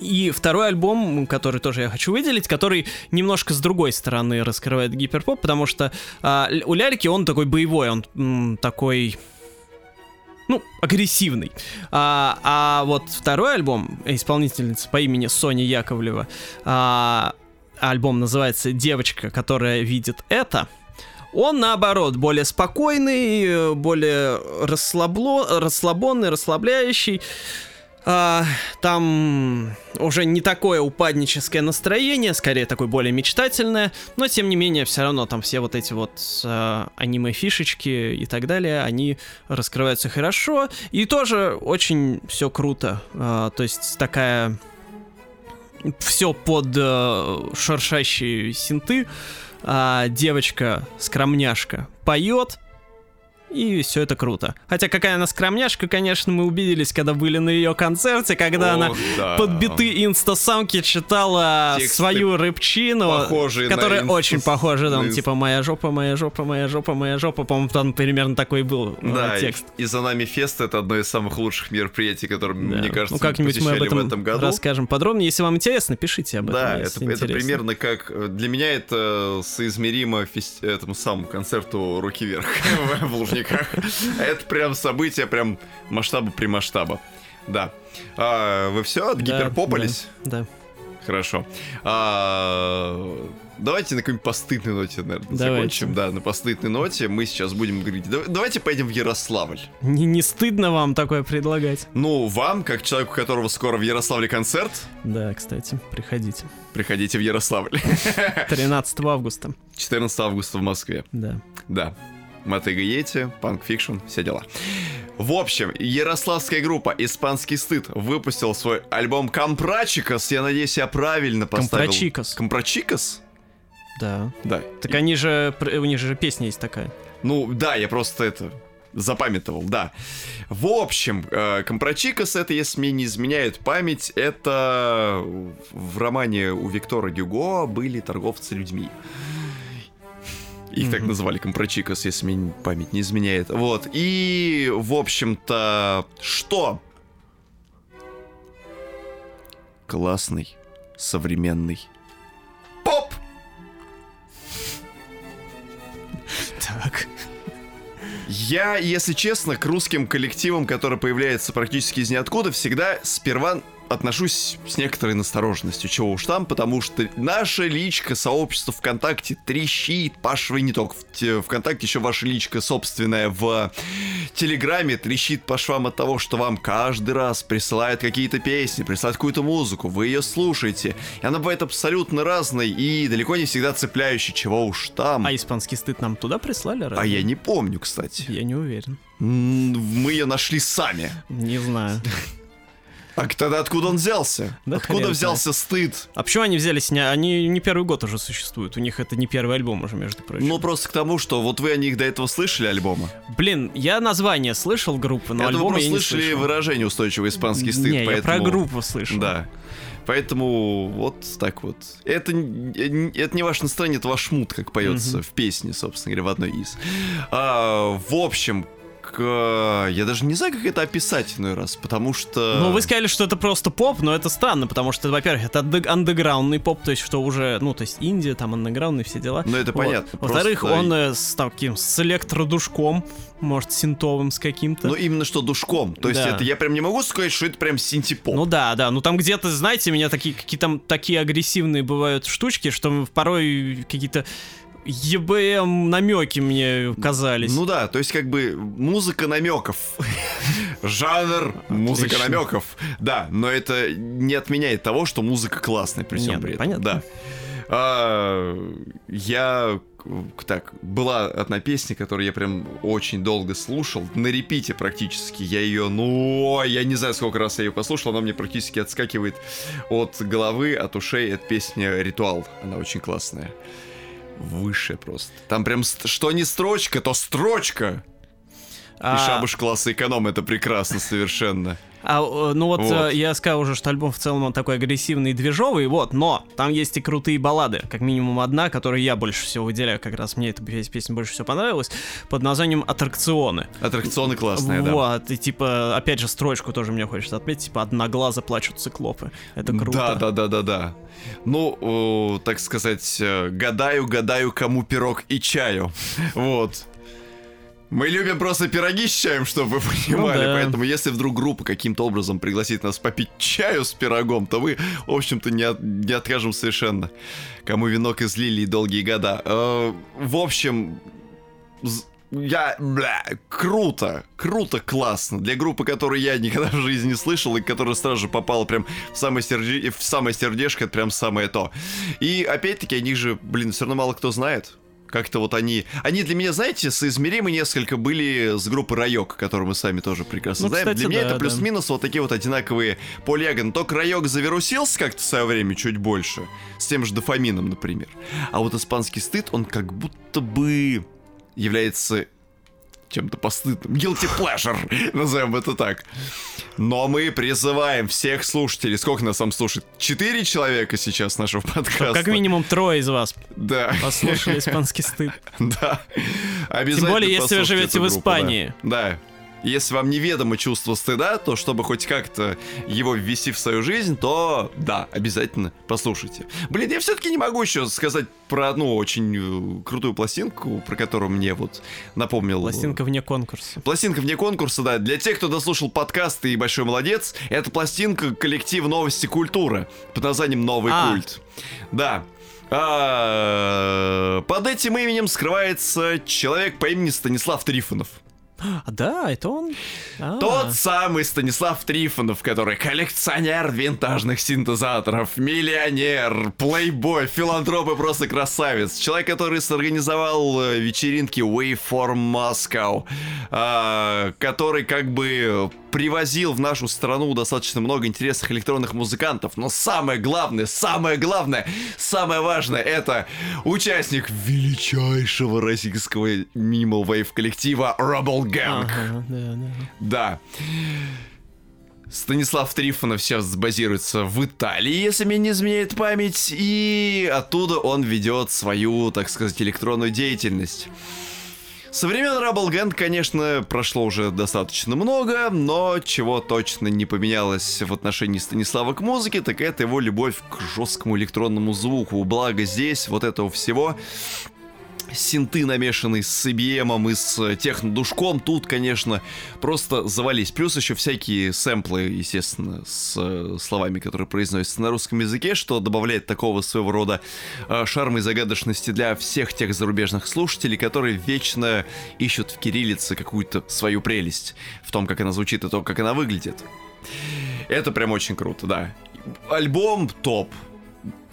И второй альбом, который тоже я хочу выделить, который немножко с другой стороны раскрывает гиперпоп, потому что а, у Ляльки он такой боевой, он м, такой, ну, агрессивный. А, а вот второй альбом исполнительницы по имени Соня Яковлева, а, альбом называется «Девочка, которая видит это», он, наоборот, более спокойный, э, более расслабло, расслабонный, расслабляющий. А, там уже не такое упадническое настроение, скорее такое более мечтательное, но тем не менее все равно там все вот эти вот а, аниме-фишечки и так далее, они раскрываются хорошо и тоже очень все круто. А, то есть такая все под э, шуршащие синты, а девочка скромняшка поет, и все это круто. Хотя какая она скромняшка, конечно, мы убедились, когда были на ее концерте, когда она Ох, да. под биты инстасамки читала Тексты свою рыбчину, которая инстас- очень похожа, там, инст- типа «Моя жопа, моя жопа, моя жопа, моя жопа», по-моему, там примерно такой был э, Да, и, текст. и за нами фест это одно из самых лучших мероприятий, которые, Да. мне кажется, ну, как-нибудь мы об этом, в этом году. расскажем подробнее. Если вам интересно, пишите об этом. Да, это, это примерно как... э, Для меня это соизмеримо фест- этому самому концерту «Руки вверх» в Лужниках. Это прям событие, прям масштаба при масштаба. Да. А, вы все, Да, гиперпопались? Да. да. Хорошо. А, давайте на какой-нибудь постыдной ноте, наверное, Давайте. закончим. Да, на постыдной ноте мы сейчас будем говорить. «Да- Давайте поедем в Ярославль. Не, не стыдно вам такое предлагать? Ну, вам, как человеку, у которого скоро в Ярославле концерт, Да, кстати, приходите. приходите в Ярославль. 13 августа. 14 августа в Москве. Да. Да. Мотыга Йети, Punk Fiction, все дела. В общем, ярославская группа «Испанский стыд» выпустил свой альбом «Компрачикос». Я надеюсь, я правильно поставил. «Компрачикос». «Компрачикос»? Да. Да. Так они же, у них же песня есть такая. Ну, да, я просто это запамятовал, да. В общем, э, Компрачикос, это, если мне не изменяет память, это в романе у Виктора Гюго были торговцы людьми. Их так Мгм. называли Компрочикос, если мне память не изменяет. Вот. И, в общем-то, что? Классный, современный поп! Так. Я, если честно, к русским коллективам, которые появляются практически из ниоткуда, всегда сперва отношусь с некоторой настороженностью. Чего уж там, потому что наша личка, сообщество ВКонтакте трещит, Паш, вы не только в те- ВКонтакте, еще ваша личка собственная в Телеграме трещит по швам от того, что вам каждый раз присылают какие-то песни, присылают какую-то музыку, вы ее слушаете, и она бывает абсолютно разной и далеко не всегда цепляющей, чего уж там. А испанский стыд нам туда прислали? А разве? я не помню, кстати. Я не уверен. Мы ее нашли сами. Не знаю. А тогда откуда он взялся? Да откуда взялся стыд? А почему они взялись? Не, они не первый год уже существуют. У них это не первый альбом уже, между прочим. Ну, просто к тому, что вот вы о них до этого слышали альбома? Блин, я название слышал группы, но Это вы я не слышали слышал. выражение устойчивый испанский стыд, не, я поэтому... про группу слышал. Да. Поэтому вот так вот. Это, н- это не ваше настроение, это ваш мут, как поется в песне, собственно говоря, в одной из. А, в общем, я даже не знаю, как это описать иной раз, потому что... Ну, вы сказали, что это просто поп, но это странно, потому что, во-первых, это анд- андеграундный поп, то есть что уже, ну, то есть Индия, там андеграундные все дела. Ну, это Вот. понятно, Во-вторых, просто- он э, с таким, с электродушком, может, синтовым с каким-то. Ну, именно что душком. То есть Да. это я прям не могу сказать, что это прям синтепоп. Ну да, да, ну там где-то, знаете, у меня такие какие там такие агрессивные бывают штучки, что порой какие-то ЕБМ намеки мне казались. Ну да, то есть как бы музыка намеков. Жанр музыка намеков. Да, но это не отменяет того, что музыка классная при всем Нет, при этом. понятно. Да. А, я так, была одна песня, которую я прям очень долго слушал, на репите практически. Я ее, ну, я не знаю, сколько раз я ее послушал, она мне практически отскакивает от головы, от ушей. Это песня «Ритуал». Она очень классная. Выше просто. Там прям, что не строчка, то строчка. И А- шабуш класса эконом, это прекрасно совершенно. А, э, ну вот, Вот. э, я сказал уже, что альбом в целом он такой агрессивный и движовый, вот, но там есть и крутые баллады, как минимум одна, которую я больше всего выделяю, как раз мне эта пес- песня больше всего понравилась, под названием «Аттракционы». Аттракционы классные, да. Вот, и типа, опять же, строчку тоже мне хочется отметить, типа, «Одноглазо плачут циклопы». Это круто. Да, да, да, да, да. Ну, о, так сказать, э, гадаю, гадаю, кому пирог и чаю. Вот. Мы любим просто пироги с чаем, чтобы вы понимали. Ну да. Поэтому, если вдруг группа каким-то образом пригласит нас попить чаю с пирогом, то мы, в общем-то, не, от- не откажем совершенно. Кому венок из лилии долгие года. Э, в общем, я, бля, круто, круто, классно. Для группы, которую я никогда в жизни не слышал, и которая сразу же попала прям в самое, серде... в самое сердечко, это прям самое то. И опять-таки, о них же, блин, все равно мало кто знает. Как-то вот они... Они для меня, знаете, соизмеримы несколько были с группы Райок, которую мы сами тоже прекрасно Ну, знаем. кстати, для меня да, это да. плюс-минус вот такие вот одинаковые полиагоны. Только Райок завирусился как-то в свое время чуть больше. С тем же дофамином, например. А вот испанский стыд, он как будто бы является чем-то постыдным. Guilty pleasure, назовем это так. Но мы призываем всех слушателей, сколько нас там слушает? Четыре человека сейчас нашего подкаста. Как минимум трое из вас Да. послушали испанский стыд. Да. Обязательно более, если вы живете в Испании. Да. Да. Если вам неведомо чувство стыда, то чтобы хоть как-то его ввести в свою жизнь, то да, обязательно послушайте. Блин, я все-таки не могу еще сказать про одну очень э, крутую пластинку, про которую мне вот напомнил. Пластинка вне конкурса. Пластинка вне конкурса, да. Для тех, кто дослушал подкасты и большой молодец, это пластинка коллектив новости культуры под названием Новый А. культ. Да. А, Под этим именем скрывается человек по имени Станислав Трифонов. А, да, это он? А. Тот самый Станислав Трифонов, который коллекционер винтажных синтезаторов, миллионер, плейбой, филантроп и просто красавец. Человек, который сорганизовал э, вечеринки Way for Moscow, а, который как бы привозил в нашу страну достаточно много интересных электронных музыкантов. Но самое главное, самое главное, самое важное, это участник величайшего российского Minimal Wave коллектива Rubble Gang. Ага, да, да. Да. Станислав Трифонов сейчас базируется в Италии, если мне не изменяет память, и оттуда он ведет свою, так сказать, электронную деятельность. Со времен Rubble Gang, конечно, прошло уже достаточно много, но чего точно не поменялось в отношении Станислава к музыке, так это его любовь к жесткому электронному звуку. Благо здесь вот этого всего синты, намешанные с CBM и с технодушком, тут, конечно, просто завались. Плюс еще всякие сэмплы, естественно, с э, словами, которые произносятся на русском языке, что добавляет такого своего рода э, шарма и загадочности для всех тех зарубежных слушателей, которые вечно ищут в кириллице какую-то свою прелесть в том, как она звучит и то, как она выглядит. Это прям очень круто, да. Альбом топ.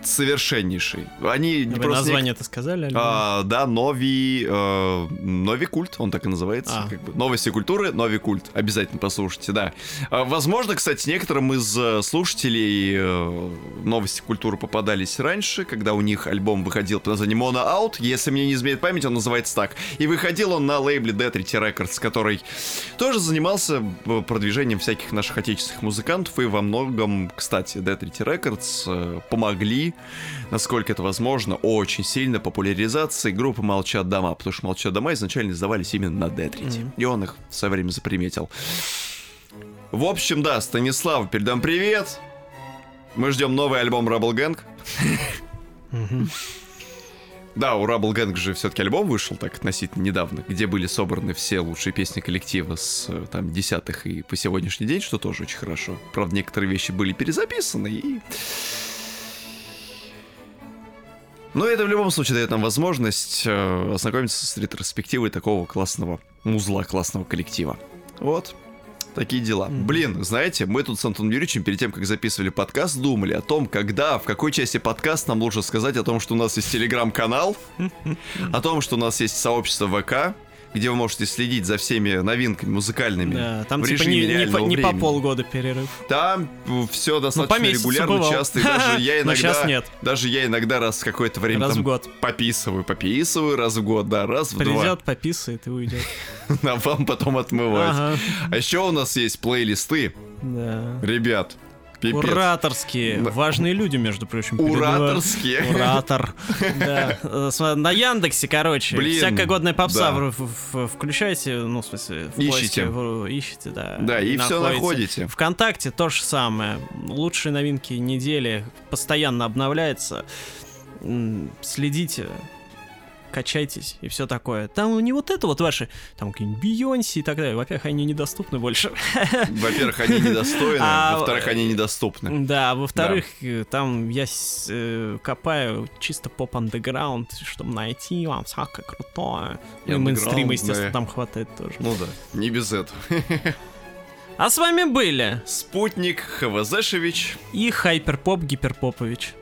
Совершеннейший. Они Вы просто... название это сказали? А, да, Нови, э, Нови Культ, он так и называется. А. Как бы. Новости культуры, Нови Культ. Обязательно послушайте, да. А, возможно, кстати, некоторым из э, слушателей э, Новости культуры попадались раньше, когда у них альбом выходил под названием Mono Out. Если мне не изменяет память, он называется так. И выходил он на лейбле Dead Records, который тоже занимался э, продвижением всяких наших отечественных музыкантов. И во многом, кстати, Dead Records э, помогли насколько это возможно, очень сильно популяризации группы «Молчат дома», потому что «Молчат дома» изначально издавались именно на Детрите, Мгм. и он их в свое время заприметил. В общем, да, Станислав, передам привет. Мы ждем новый альбом Rubble Gang. Да, у Rubble Gang же все-таки альбом вышел так относительно недавно, где были собраны все лучшие песни коллектива с э, там десятых и по сегодняшний день, что тоже очень хорошо. Правда, некоторые вещи были перезаписаны и... Но это в любом случае дает нам возможность э, ознакомиться с ретроспективой такого классного музла, классного коллектива. Вот. Такие дела. Мгм. Блин, знаете, мы тут с Антоном Юрьевичем перед тем, как записывали подкаст, думали о том, когда, в какой части подкаста нам лучше сказать о том, что у нас есть телеграм-канал, о том, что у нас есть сообщество ВК, где вы можете следить за всеми новинками музыкальными. Да, там в типа режиме не, не по, не по времени. полгода перерыв. Там все достаточно по месяцу регулярно, бывал. часто, и даже я иногда, нет. даже я иногда раз в какое-то время Раз там в год. пописываю, пописываю раз в год, да, раз в два, Придет, пописает и уйдет. а вам потом отмывать. Ага, А еще у нас есть плейлисты, да. ребят, пипец. Ураторские. Да. Важные люди, между прочим. Ураторские. Уратор. Да. Э, На Яндексе, короче. Блин, Всякая годная попса да. включайте, ну, в смысле, в Ищите. поиске, ищите, да. Да, и все находите. ВКонтакте то же самое. Лучшие новинки недели постоянно обновляется. Следите, качайтесь и все такое. Там не вот это вот ваши, там какие-нибудь Бейонси и так далее. Во-первых, они недоступны больше. Во-первых, они недостойны, А, во-вторых, они недоступны. Да, во-вторых, э, там я э, копаю чисто поп-андеграунд, чтобы найти вам всякое крутое. И и мейнстрим, андеграунд, естественно, да. там хватает тоже. Ну да, не без этого. А с вами были Спутник Хавазешевич. и Хайперпоп Гиперпопович.